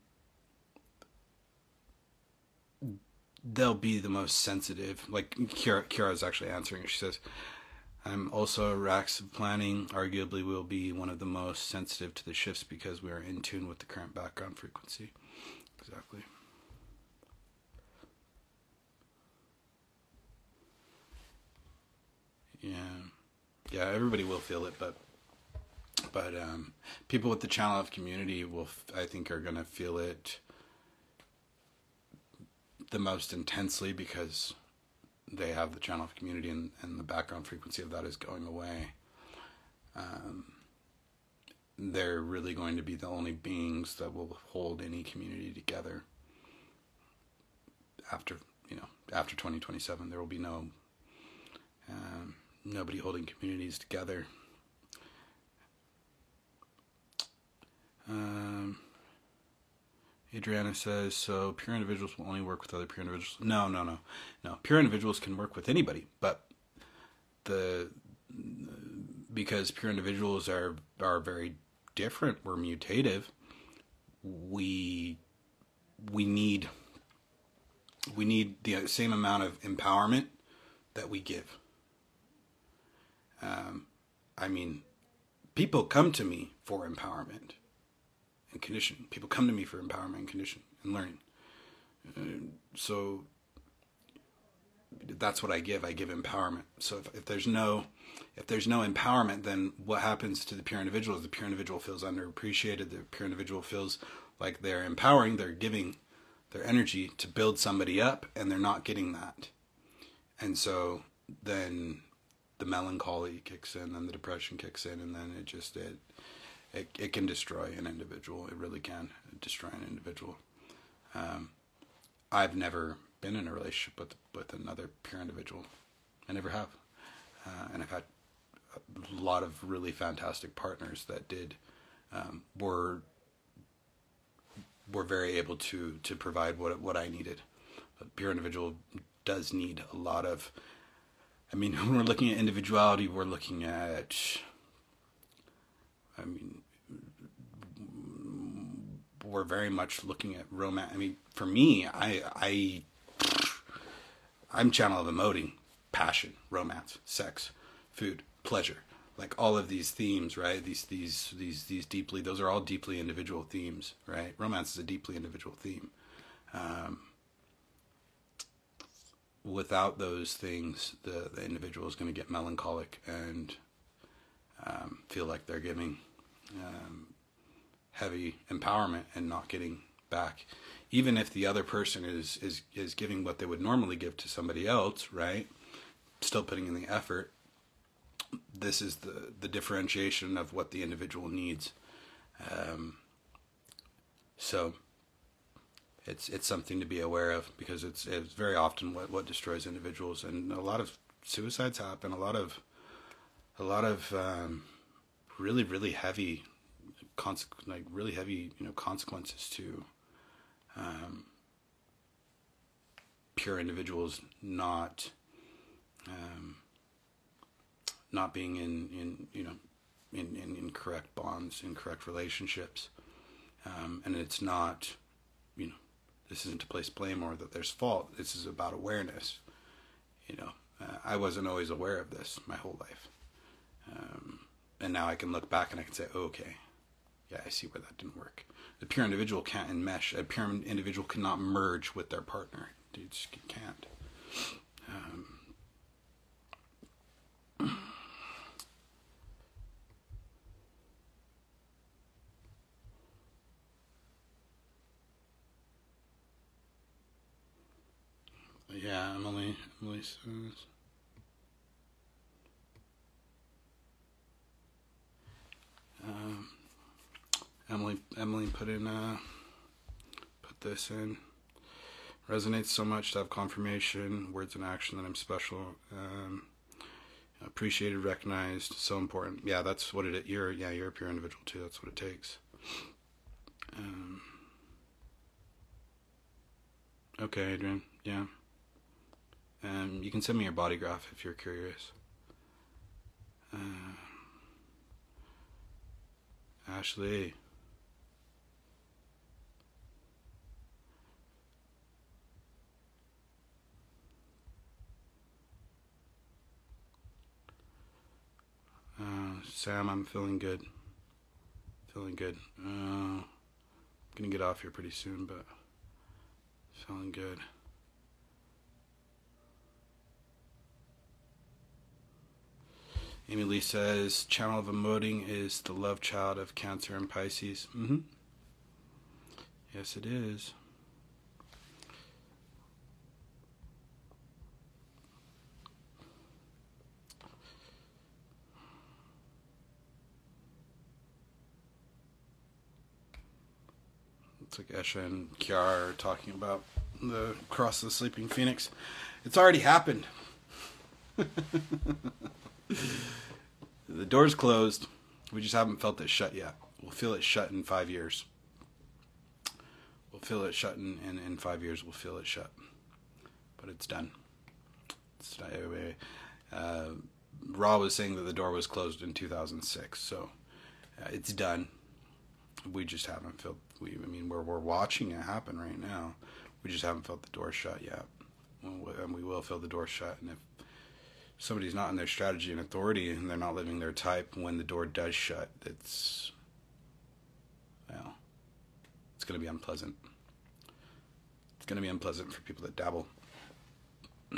they'll be the most sensitive. Like Kira, Kira is actually answering. She says, "I'm also RAX of planning. Arguably, will be one of the most sensitive to the shifts because we are in tune with the current background frequency." Exactly. Yeah, yeah. Everybody will feel it, but but um, people with the channel of community will, I think, are going to feel it the most intensely because they have the channel of community and, and the background frequency of that is going away. Um, they're really going to be the only beings that will hold any community together after you know after 2027 there will be no um, nobody holding communities together. Um, Adriana says, so pure individuals will only work with other pure individuals. No, no, no, no. Pure individuals can work with anybody, but the because pure individuals are are very different. We're mutative. We we need we need the same amount of empowerment that we give. Um, I mean, people come to me for empowerment and conditioning. People come to me for empowerment and conditioning and learning. Uh, so that's what I give. I give empowerment. So if, if there's no if there's no empowerment, then what happens to the pure individual is the pure individual feels underappreciated. The pure individual feels like they're empowering, they're giving their energy to build somebody up, and they're not getting that. And so then the melancholy kicks in, then the depression kicks in, and then it just it it, it can destroy an individual. It really can destroy an individual. Um, I've never been in a relationship with with another pure individual. I never have, uh, and I've had a lot of really fantastic partners that did um, were were very able to to provide what what I needed. A pure individual does need a lot of I mean, when we're looking at individuality, we're looking at, I mean, we're very much looking at romance. I mean, for me, I, I, I'm channel of emoting, passion, romance, sex, food, pleasure, like all of these themes, right? These, these, these, these deeply, those are all deeply individual themes, right? Romance is a deeply individual theme. Um, without those things, the, the individual is going to get melancholic and um, feel like they're giving um, heavy empowerment and not getting back. Even if the other person is, is, is giving what they would normally give to somebody else, right? Still putting in the effort. this is the the differentiation of what the individual needs. Um, so it's it's something to be aware of because it's it's very often what what destroys individuals and a lot of suicides happen a lot of a lot of um, really really heavy conse- like really heavy you know consequences to um, pure individuals not um, not being in in you know in, in, in correct bonds in correct relationships. Um, and it's not you know this isn't to place blame or that there's fault. This is about awareness you know. Uh, I wasn't always aware of this my whole life. Um, and now I can look back and I can say okay yeah I see where that didn't work the pure individual can't enmesh a pure individual cannot merge with their partner you just can't um, Yeah, Emily. Emily says. Um, Emily. Emily put in. Uh, put this in. Resonates so much to have confirmation, words in action that I'm special. Um, appreciated, recognized, so important. Yeah, that's what it. is. You're yeah, you're a pure individual too. That's what it takes. Um, okay, Adrian. Yeah. Um, you can send me your body graph if you're curious. Uh, Ashley. Uh, Sam, I'm feeling good. Feeling good. Uh, I'm gonna get off here pretty soon, but feeling good. Amy Lee says, channel of emoting is the love child of Cancer and Pisces. Mm-hmm. Yes, it is. It's like Esha and Kiara are talking about the cross of the sleeping phoenix. It's already happened. the door's closed. We just haven't felt it shut yet. We'll feel it shut in five years. We'll feel it shut in, in, in five years. We'll feel it shut. But it's done. It's. Uh, Ra was saying that the door was closed in 2006. So uh, it's done. We just haven't felt. I mean, we're, we're watching it happen right now. We just haven't felt the door shut yet. And we will feel the door shut. And if somebody's not in their strategy and authority and they're not living their type when the door does shut, it's well, it's going to be unpleasant. It's going to be unpleasant for people that dabble.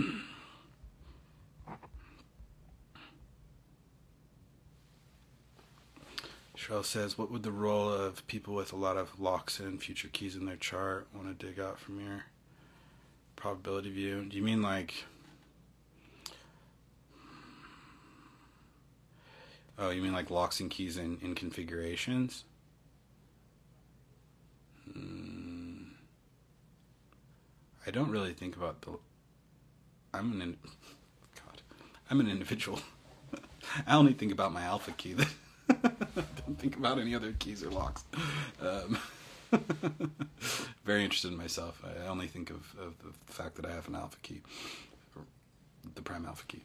Cheryl says, "What would the role of people with a lot of locks and future keys in their chart want to dig out from your probability view? Do you mean like?" Oh, you mean like locks and keys in, in configurations? Mm, I don't really think about the. I'm an. God, I'm an individual. I only think about my alpha key. don't think about any other keys or locks. Um, very interested in myself. I only think of, of the fact that I have an alpha key, the prime alpha key.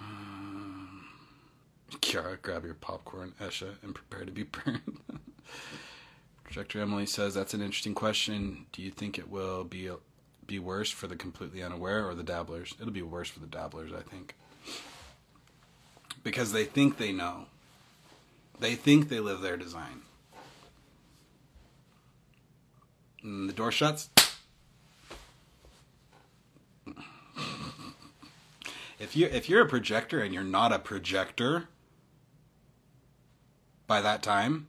Kiara, grab your popcorn, Esha, and prepare to be burned. Projector Emily says that's an interesting question. Do you think it will be be worse for the completely unaware or the dabblers? It'll be worse for the dabblers, I think, because they think they know. They think they live their design. And the door shuts. If you if you're a projector and you're not a projector, by that time,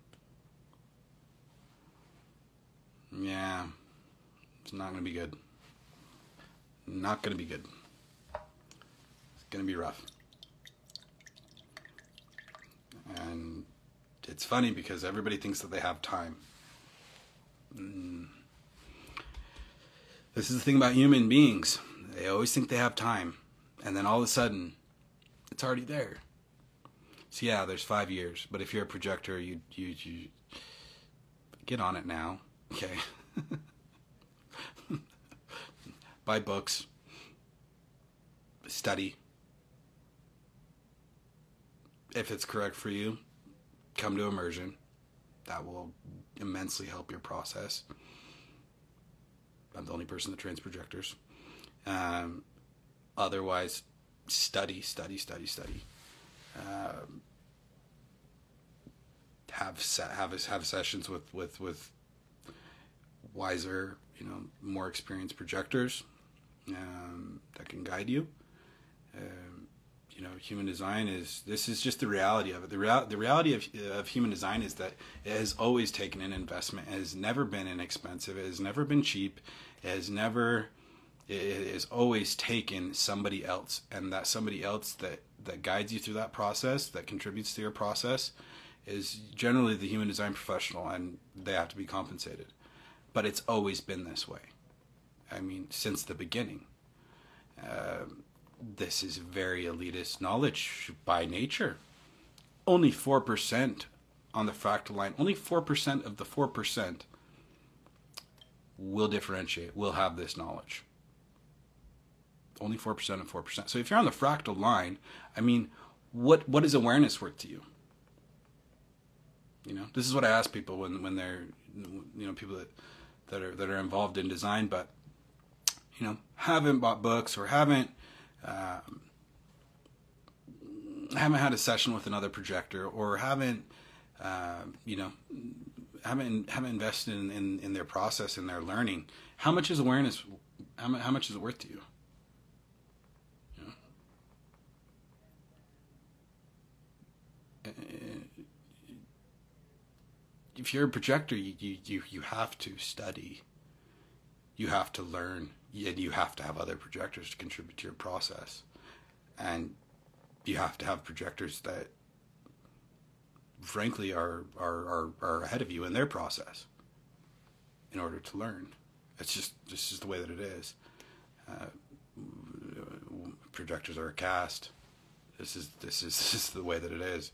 Yeah, it's not going to be good. Not going to be good. It's going to be rough. And it's funny because everybody thinks that they have time. Mm. This is the thing about human beings. They always think they have time. And then all of a sudden, it's already there. So yeah, there's five years. But if you're a projector, you you, you get on it now. Okay. Buy books. Study. If it's correct for you, come to immersion. That will immensely help your process. I'm the only person that trains projectors. Um, otherwise, study, study, study, study. Um, have have have sessions with with with wiser, you know, more experienced projectors um, that can guide you. Um, you know, human design is this is just the reality of it. The the reality of of human design is that it has always taken an investment. It has never been inexpensive. It has never been cheap. It has never. It has always taken somebody else, and that somebody else that that guides you through that process, that contributes to your process, is generally the human design professional, and they have to be compensated. But it's always been this way. I mean, since the beginning. Uh, this is very elitist knowledge by nature. Only 4% on the fractal line, only 4% of the 4% will differentiate, will have this knowledge. Only 4% of 4%. So if you're on the fractal line, I mean, what what is awareness worth to you? You know, this is what I ask people when, when they're, you know, people that, that are that are involved in design, but you know, haven't bought books or haven't um, haven't had a session with another projector or haven't uh, you know haven't haven't invested in, in, in, their process and their learning how much is awareness how, how much is it worth to you, you know? If you're a projector you, you, you have to study. You have to learn and you have to have other projectors to contribute to your process. And you have to have projectors that frankly are are, are, are ahead of you in their process in order to learn. It's just this is the way that it is. Uh, projectors are a cast. This is this is this is the way that it is.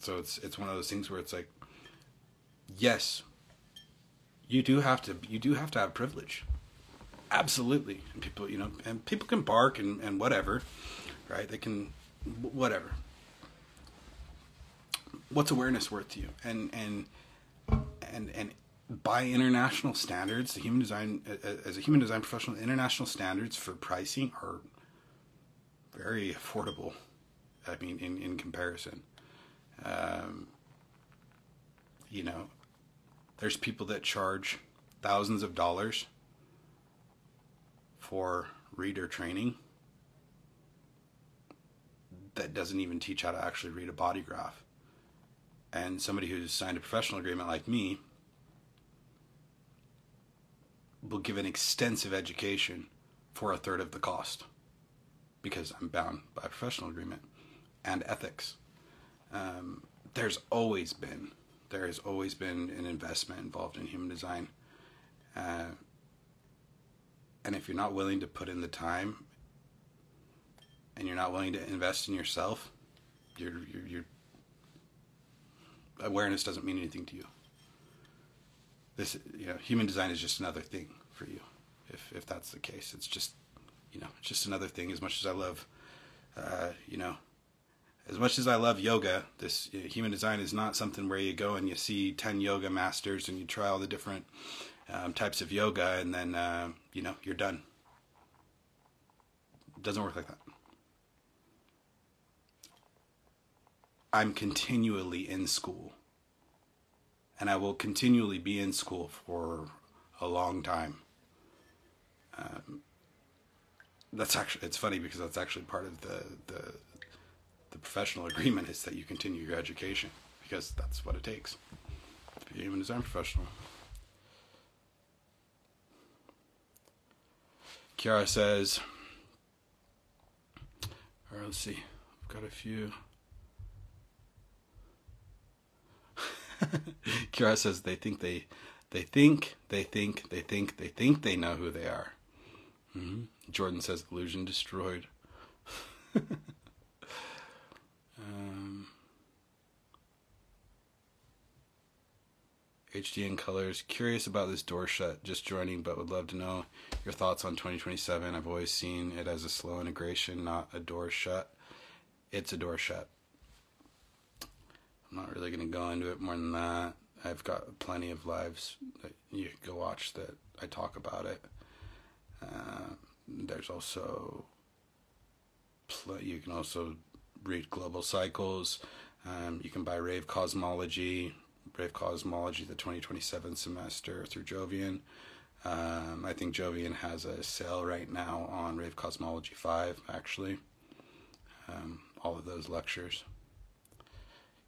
So it's it's one of those things where it's like yes. You do have to you do have to have privilege. Absolutely. And people you know and people can bark and, and whatever right? They can whatever. What's awareness worth to you? And and and and by international standards the human design as a human design professional international standards for pricing are very affordable i mean in in comparison. Um, you know there's people that charge thousands of dollars for reader training that doesn't even teach how to actually read a body graph. And somebody who's signed a professional agreement like me will give an extensive education for a third of the cost because I'm bound by a professional agreement and ethics. Um, there's always been there has always been an investment involved in human design. Uh, and if you're not willing to put in the time and you're not willing to invest in yourself, your awareness doesn't mean anything to you. This you know, human design is just another thing for you. If if that's the case, it's just you know, just another thing. As much as I love, uh, you know, as much as I love yoga, this you know, human design is not something where you go and you see 10 yoga masters and you try all the different um, types of yoga and then, uh, you know, you're done. It doesn't work like that. I'm continually in school. And I will continually be in school for a long time. Um, that's actually, it's funny because that's actually part of the, the the professional agreement is that you continue your education because that's what it takes to be a human design professional. Kiara says, or let's see, I've got a few. Kiara says they think they, they think they think they think they think they know who they are. Mm-hmm. Jordan says illusion destroyed. HDN colors. Curious about this door shut. Just joining, but would love to know your thoughts on 2027. I've always seen it as a slow integration, not a door shut. It's a door shut. I'm not really going to go into it more than that. I've got plenty of lives that you can go watch that I talk about it. Uh, there's also you can also read Global Cycles. Um, you can buy Rave Cosmology, Rave Cosmology, the 2027 semester through Jovian. Um, I think Jovian has a sale right now on Rave Cosmology 5, actually. Um, all of those lectures.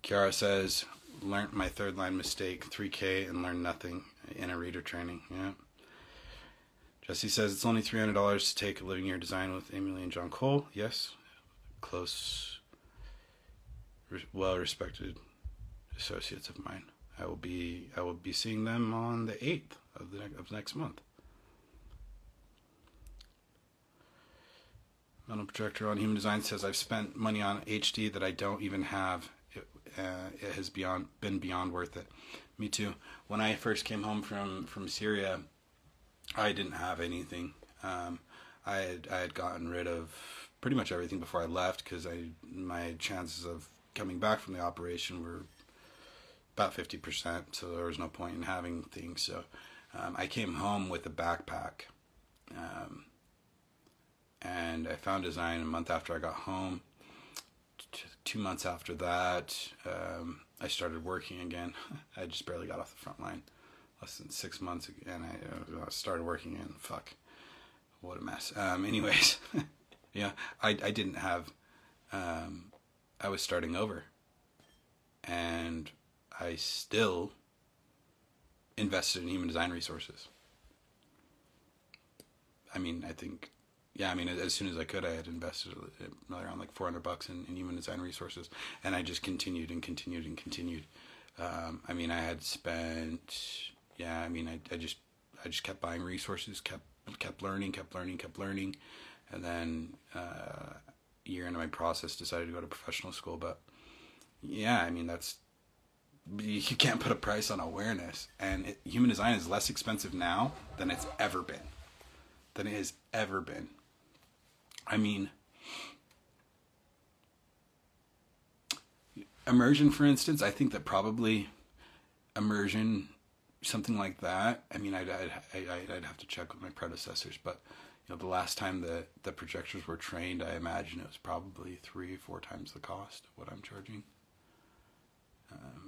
Kiara says, learned my third line mistake, 3K, and learned nothing in a reader training. Yeah. Jesse says it's only $300 to take a living your design with Emily and John Cole. Yes. Close, well respected associates of mine. I will be I will be seeing them on the 8th of the of next month. Metal projector on human design says I've spent money on HD that I don't even have. It, uh, it has beyond been beyond worth it. Me too. When I first came home from from Syria, I didn't have anything. Um, I had I had gotten rid of pretty much everything before I left because I my chances of coming back from the operation were about fifty percent. So there was no point in having things. So um, I came home with a backpack, um, and I found design a month after I got home. T- two months after that, um, I started working again. I just barely got off the front line less than six months and I uh, started working in fuck what a mess um, anyways yeah I, I didn't have um, I was starting over and I still invested in human design resources I mean I think yeah I mean as soon as I could I had invested around like 400 bucks in, in human design resources and I just continued and continued and continued um, I mean I had spent yeah, I mean, I, I just I just kept buying resources, kept kept learning, kept learning, kept learning, and then uh, year into my process, decided to go to professional school. But yeah, I mean, that's you can't put a price on awareness, and it, human design is less expensive now than it's ever been, than it has ever been. I mean. Immersion, for instance, I think that probably immersion something like that. I mean, I'd, I'd, I'd, have to check with my predecessors, but you know, the last time the, the projectors were trained, I imagine it was probably three, four times the cost of what I'm charging. Um,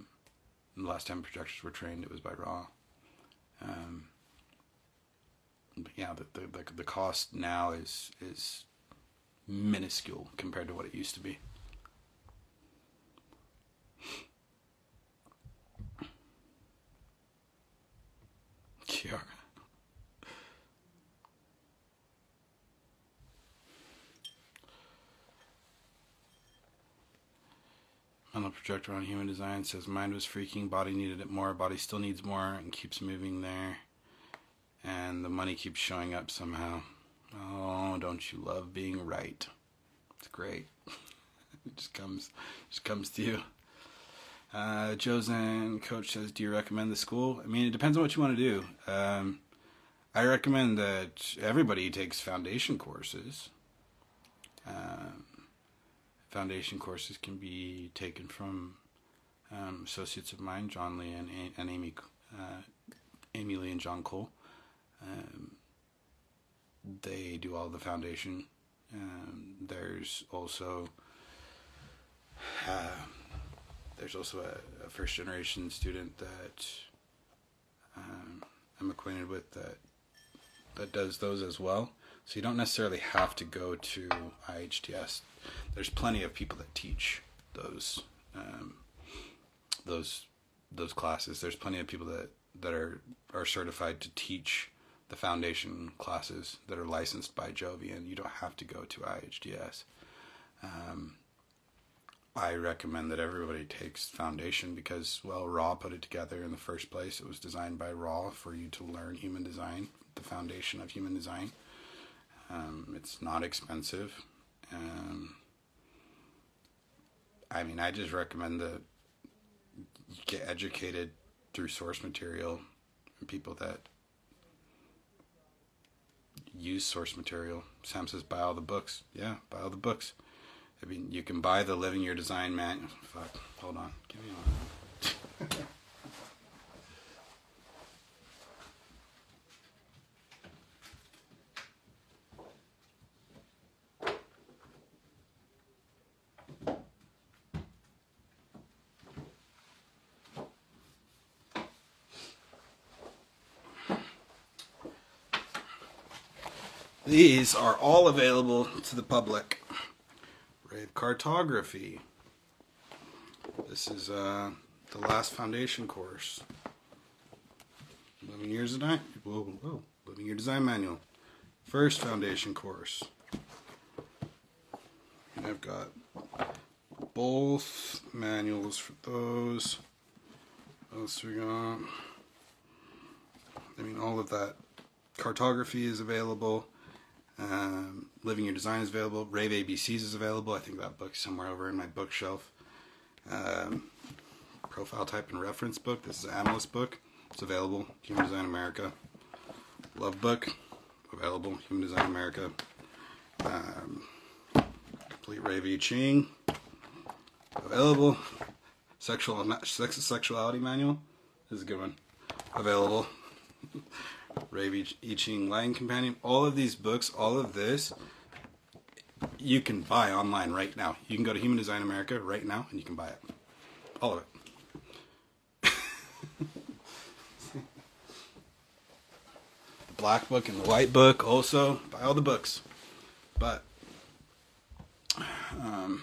the last time projectors were trained, it was by Ra. Um, but yeah, the, the, the, the cost now is, is minuscule compared to what it used to be. Kiara. On the projector on human design says mind was freaking, body needed it more, body still needs more and keeps moving there. And the money keeps showing up somehow. Oh, don't you love being right? It's great. it just comes just comes to you. Uh, Josen coach says, "Do you recommend the school?" I mean, it depends on what you want to do. Um, I recommend that everybody takes foundation courses. Um, foundation courses can be taken from um, associates of mine, John Lee and, and Amy, uh, Amy Lee and John Cole. Um, they do all the foundation. Um, there's also uh, there's also a, a, first generation student that um, I'm acquainted with that that does those as well. So you don't necessarily have to go to IHDS. There's plenty of people that teach those um, those those classes. There's plenty of people that that are are certified to teach the foundation classes that are licensed by Jovian. You don't have to go to IHDS. Um, I recommend that everybody takes foundation because, well, Ra put it together in the first place. It was designed by Ra for you to learn human design, the foundation of human design. Um, it's not expensive. Um, I mean, I just recommend that you get educated through source material and people that use source material. Sam says, buy all the books. Yeah, buy all the books. I mean, you can buy the Living Your Design manual. Fuck, hold on. Give me one. These are all available to the public. Rave cartography. This is uh, the last foundation course. Living Your Design. Whoa, whoa. Living Your Design Manual. First foundation course. And I've got both manuals for those. What else we got? I mean, all of that cartography is available. Um, Living Your Design is available. Rave ABCs is available. I think that book's somewhere over in my bookshelf. Um, profile type and reference book. This is an analyst book. It's available. Human Design America. Love book. Available. Human Design America. Um, complete Rave I Ching. Available. Sexual sex sexuality manual. This is a good one. Available. Rave I Ching Line Companion. All of these books, all of this, you can buy online right now. You can go to Human Design America right now and you can buy it. All of it. the black book and the white book also. Buy all the books. But um,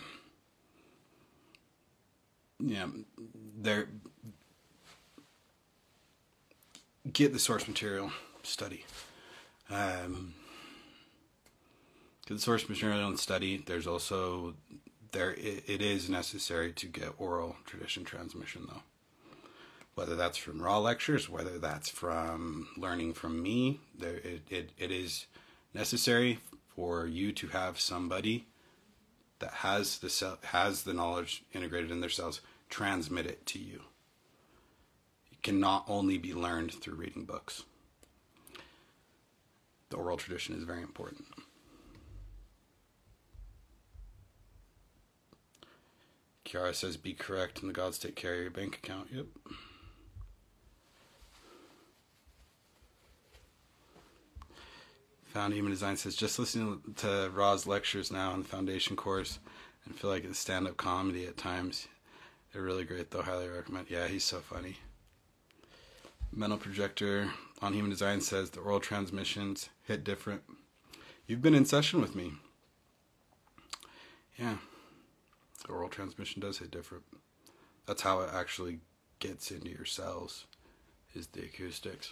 yeah, they're get the source material, study. Um, get the source material and study. There's also there it, it is necessary to get oral tradition transmission though. Whether that's from Ra lectures, whether that's from learning from me, there it, it, it is necessary for you to have somebody that has the has the knowledge integrated in their cells transmit it to you cannot only be learned through reading books. The oral tradition is very important. Kiara says, be correct, and the gods take care of your bank account. Yep. Found Human Design says, just listening to Ra's lectures now in the foundation course and feel like it's stand up comedy at times. They're really great, though. Highly recommend. Yeah, he's so funny. Mental projector on human design says the oral transmissions hit different. You've been in session with me. Yeah. The oral transmission does hit different. That's how it actually gets into your cells is the acoustics.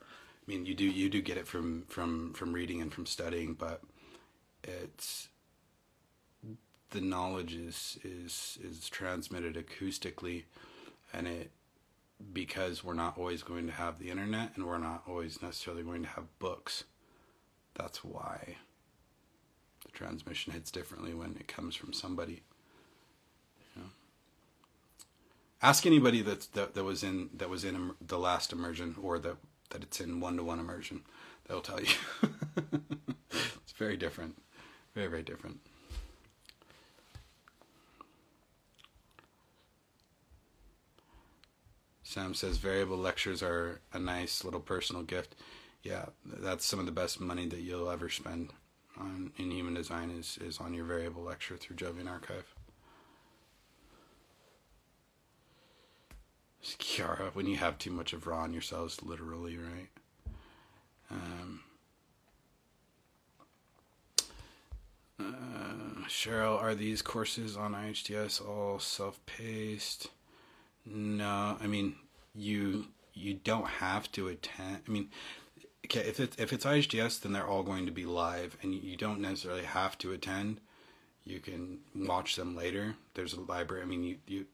I mean, you do you do get it from from from reading and from studying, but it's the knowledge is is is transmitted acoustically and it because we're not always going to have the internet and we're not always necessarily going to have books. That's why the transmission hits differently when it comes from somebody. Ask anybody that, that that was in that was in the last immersion or that that it's in one to one immersion. They'll tell you. it's very different, very very different. Sam says variable lectures are a nice little personal gift. Yeah, that's some of the best money that you'll ever spend on in human design is, is on your variable lecture through Jovian Archive. Kiara, when you have too much of Ra in your literally, right? Um, uh, Cheryl, are these courses on IHDS all self-paced? No, I mean, you you don't have to attend. I mean, okay, if it's if it's IHDS, then they're all going to be live, and you, don't necessarily have to attend. You can watch them later. There's a library. I mean, you you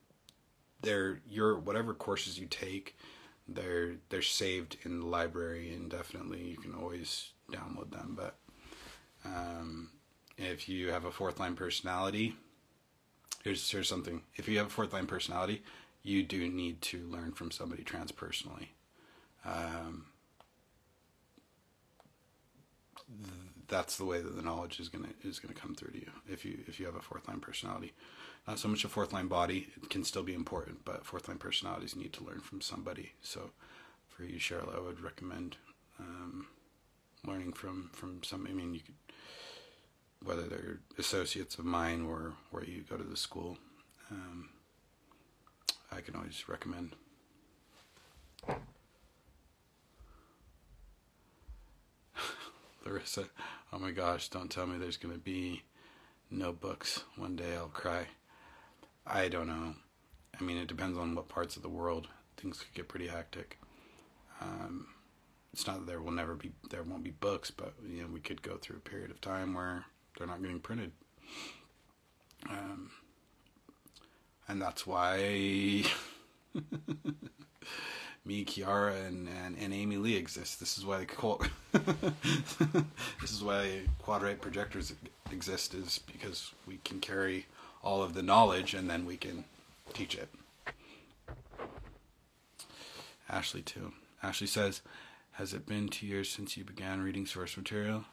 they're your whatever courses you take, they're they're saved in the library indefinitely. You can always download them. But um, if you have a fourth line personality, here's here's something. If you have a fourth line personality, you do need to learn from somebody transpersonally. Um, that's the way that the knowledge is gonna is gonna come through to you if you if you have a fourth line personality. Not so much a fourth line body; it can still be important, but fourth line personalities need to learn from somebody. So, for you, Cheryl, I would recommend um, learning from from some. I mean, you could whether they're associates of mine or where you go to the school. Um, I can always recommend. Larissa, oh my gosh, don't tell me there's going to be no books. One day I'll cry. I don't know. I mean, it depends on what parts of the world. Things could get pretty hectic. Um, it's not that there will never be, there won't be books, but you know, we could go through a period of time where they're not getting printed. Um, and that's why me, Kiara, and, and, and Amy Lee exist. This is why this is why quadrate projectors exist is because we can carry all of the knowledge and then we can teach it. Ashley too. Ashley says, "Has it been two years since you began reading source material?"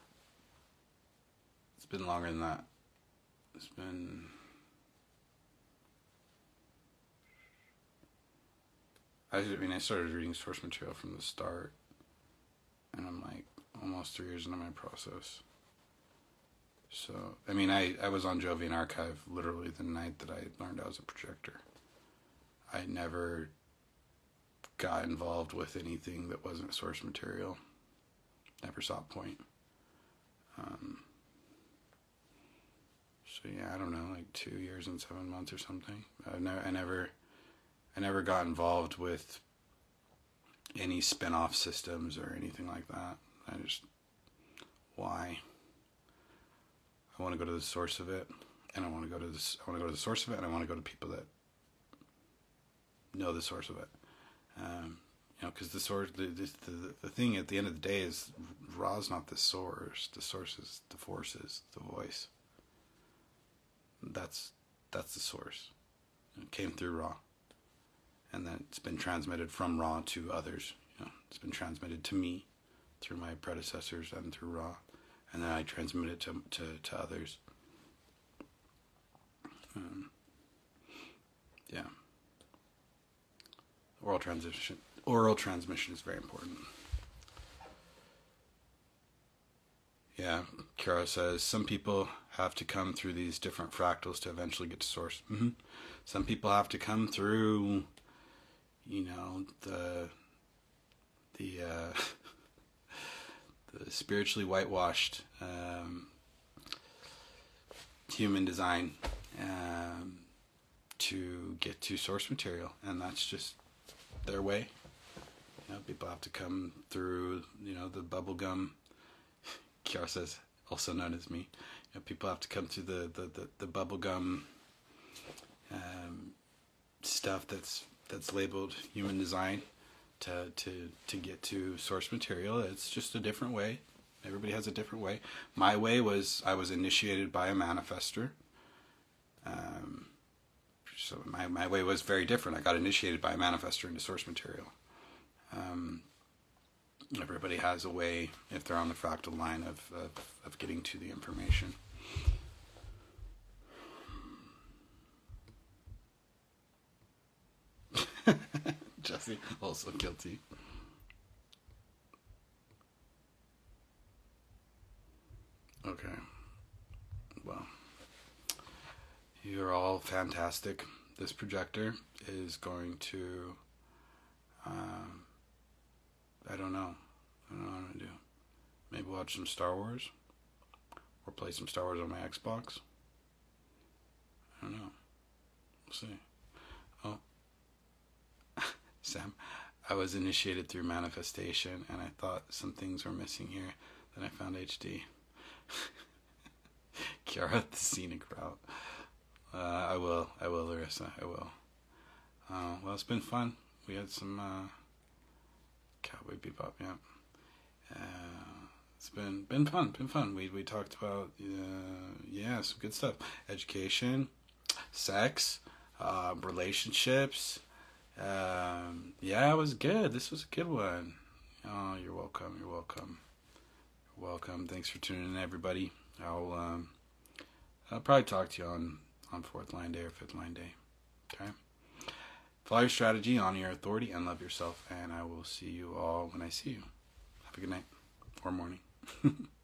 It's been longer than that. It's been I mean, I started reading source material from the start, and I'm like almost three years into my process. So, I mean, I, I was on Jovian Archive literally the night that I learned I was a projector. I never got involved with anything that wasn't source material. Never saw a point. Um, so yeah, I don't know, like two years and seven months or something. I never, I never I never got involved with any spin-off systems or anything like that. I just why I want to go to the source of it and I want to go to this I want to go to the source of it and I want to go to people that know the source of it. Um, you know, because the source, the, the, the thing at the end of the day is Ra is not the source. The source is the forces, the voice. That's that's the source. It came through Ra and then it's been transmitted from Ra to others. You know, it's been transmitted to me through my predecessors and through Ra, and then I transmit it to to, to others. Um, yeah. Oral transmission. Oral transmission is very important. Yeah, Kara says some people have to come through these different fractals to eventually get to source. Mm-hmm. Some people have to come through you know the the uh, the spiritually whitewashed um, human design um, to get to source material, and that's just their way. You know, people have to come through. You know, the bubblegum. Kiara says, also known as me. You know, people have to come through the the the, the bubblegum um, stuff that's that's labeled human design to to to get to source material. It's just a different way. Everybody has a different way. My way was I was initiated by a manifester. Um, so my, my way was very different. I got initiated by a manifester into source material. Um, everybody has a way, if they're on the fractal line, of, of, of getting to the information. Jesse, also guilty. Okay. Well, you're all fantastic. This projector is going to. Um, I don't know. I don't know what to do. Maybe watch some Star Wars. Or play some Star Wars on my Xbox. I don't know. We'll see. Sam, I was initiated through manifestation, and I thought some things were missing here. Then I found HD. Kiara the scenic route. Uh, I will. I will, Larissa. I will. Uh, well, it's been fun. We had some uh, Cowboy Bebop. Yeah. Uh, it's been been fun. Been fun. We we talked about uh, yeah some good stuff. Education, sex, uh, relationships. Um, yeah, it was good. This was a good one. Oh, you're welcome. You're welcome. You're welcome. Thanks for tuning in, everybody. I'll um, I'll probably talk to you on on fourth line day or fifth line day. Okay. Follow your strategy, honor your authority, and love yourself. And I will see you all when I see you. Have a good night or morning.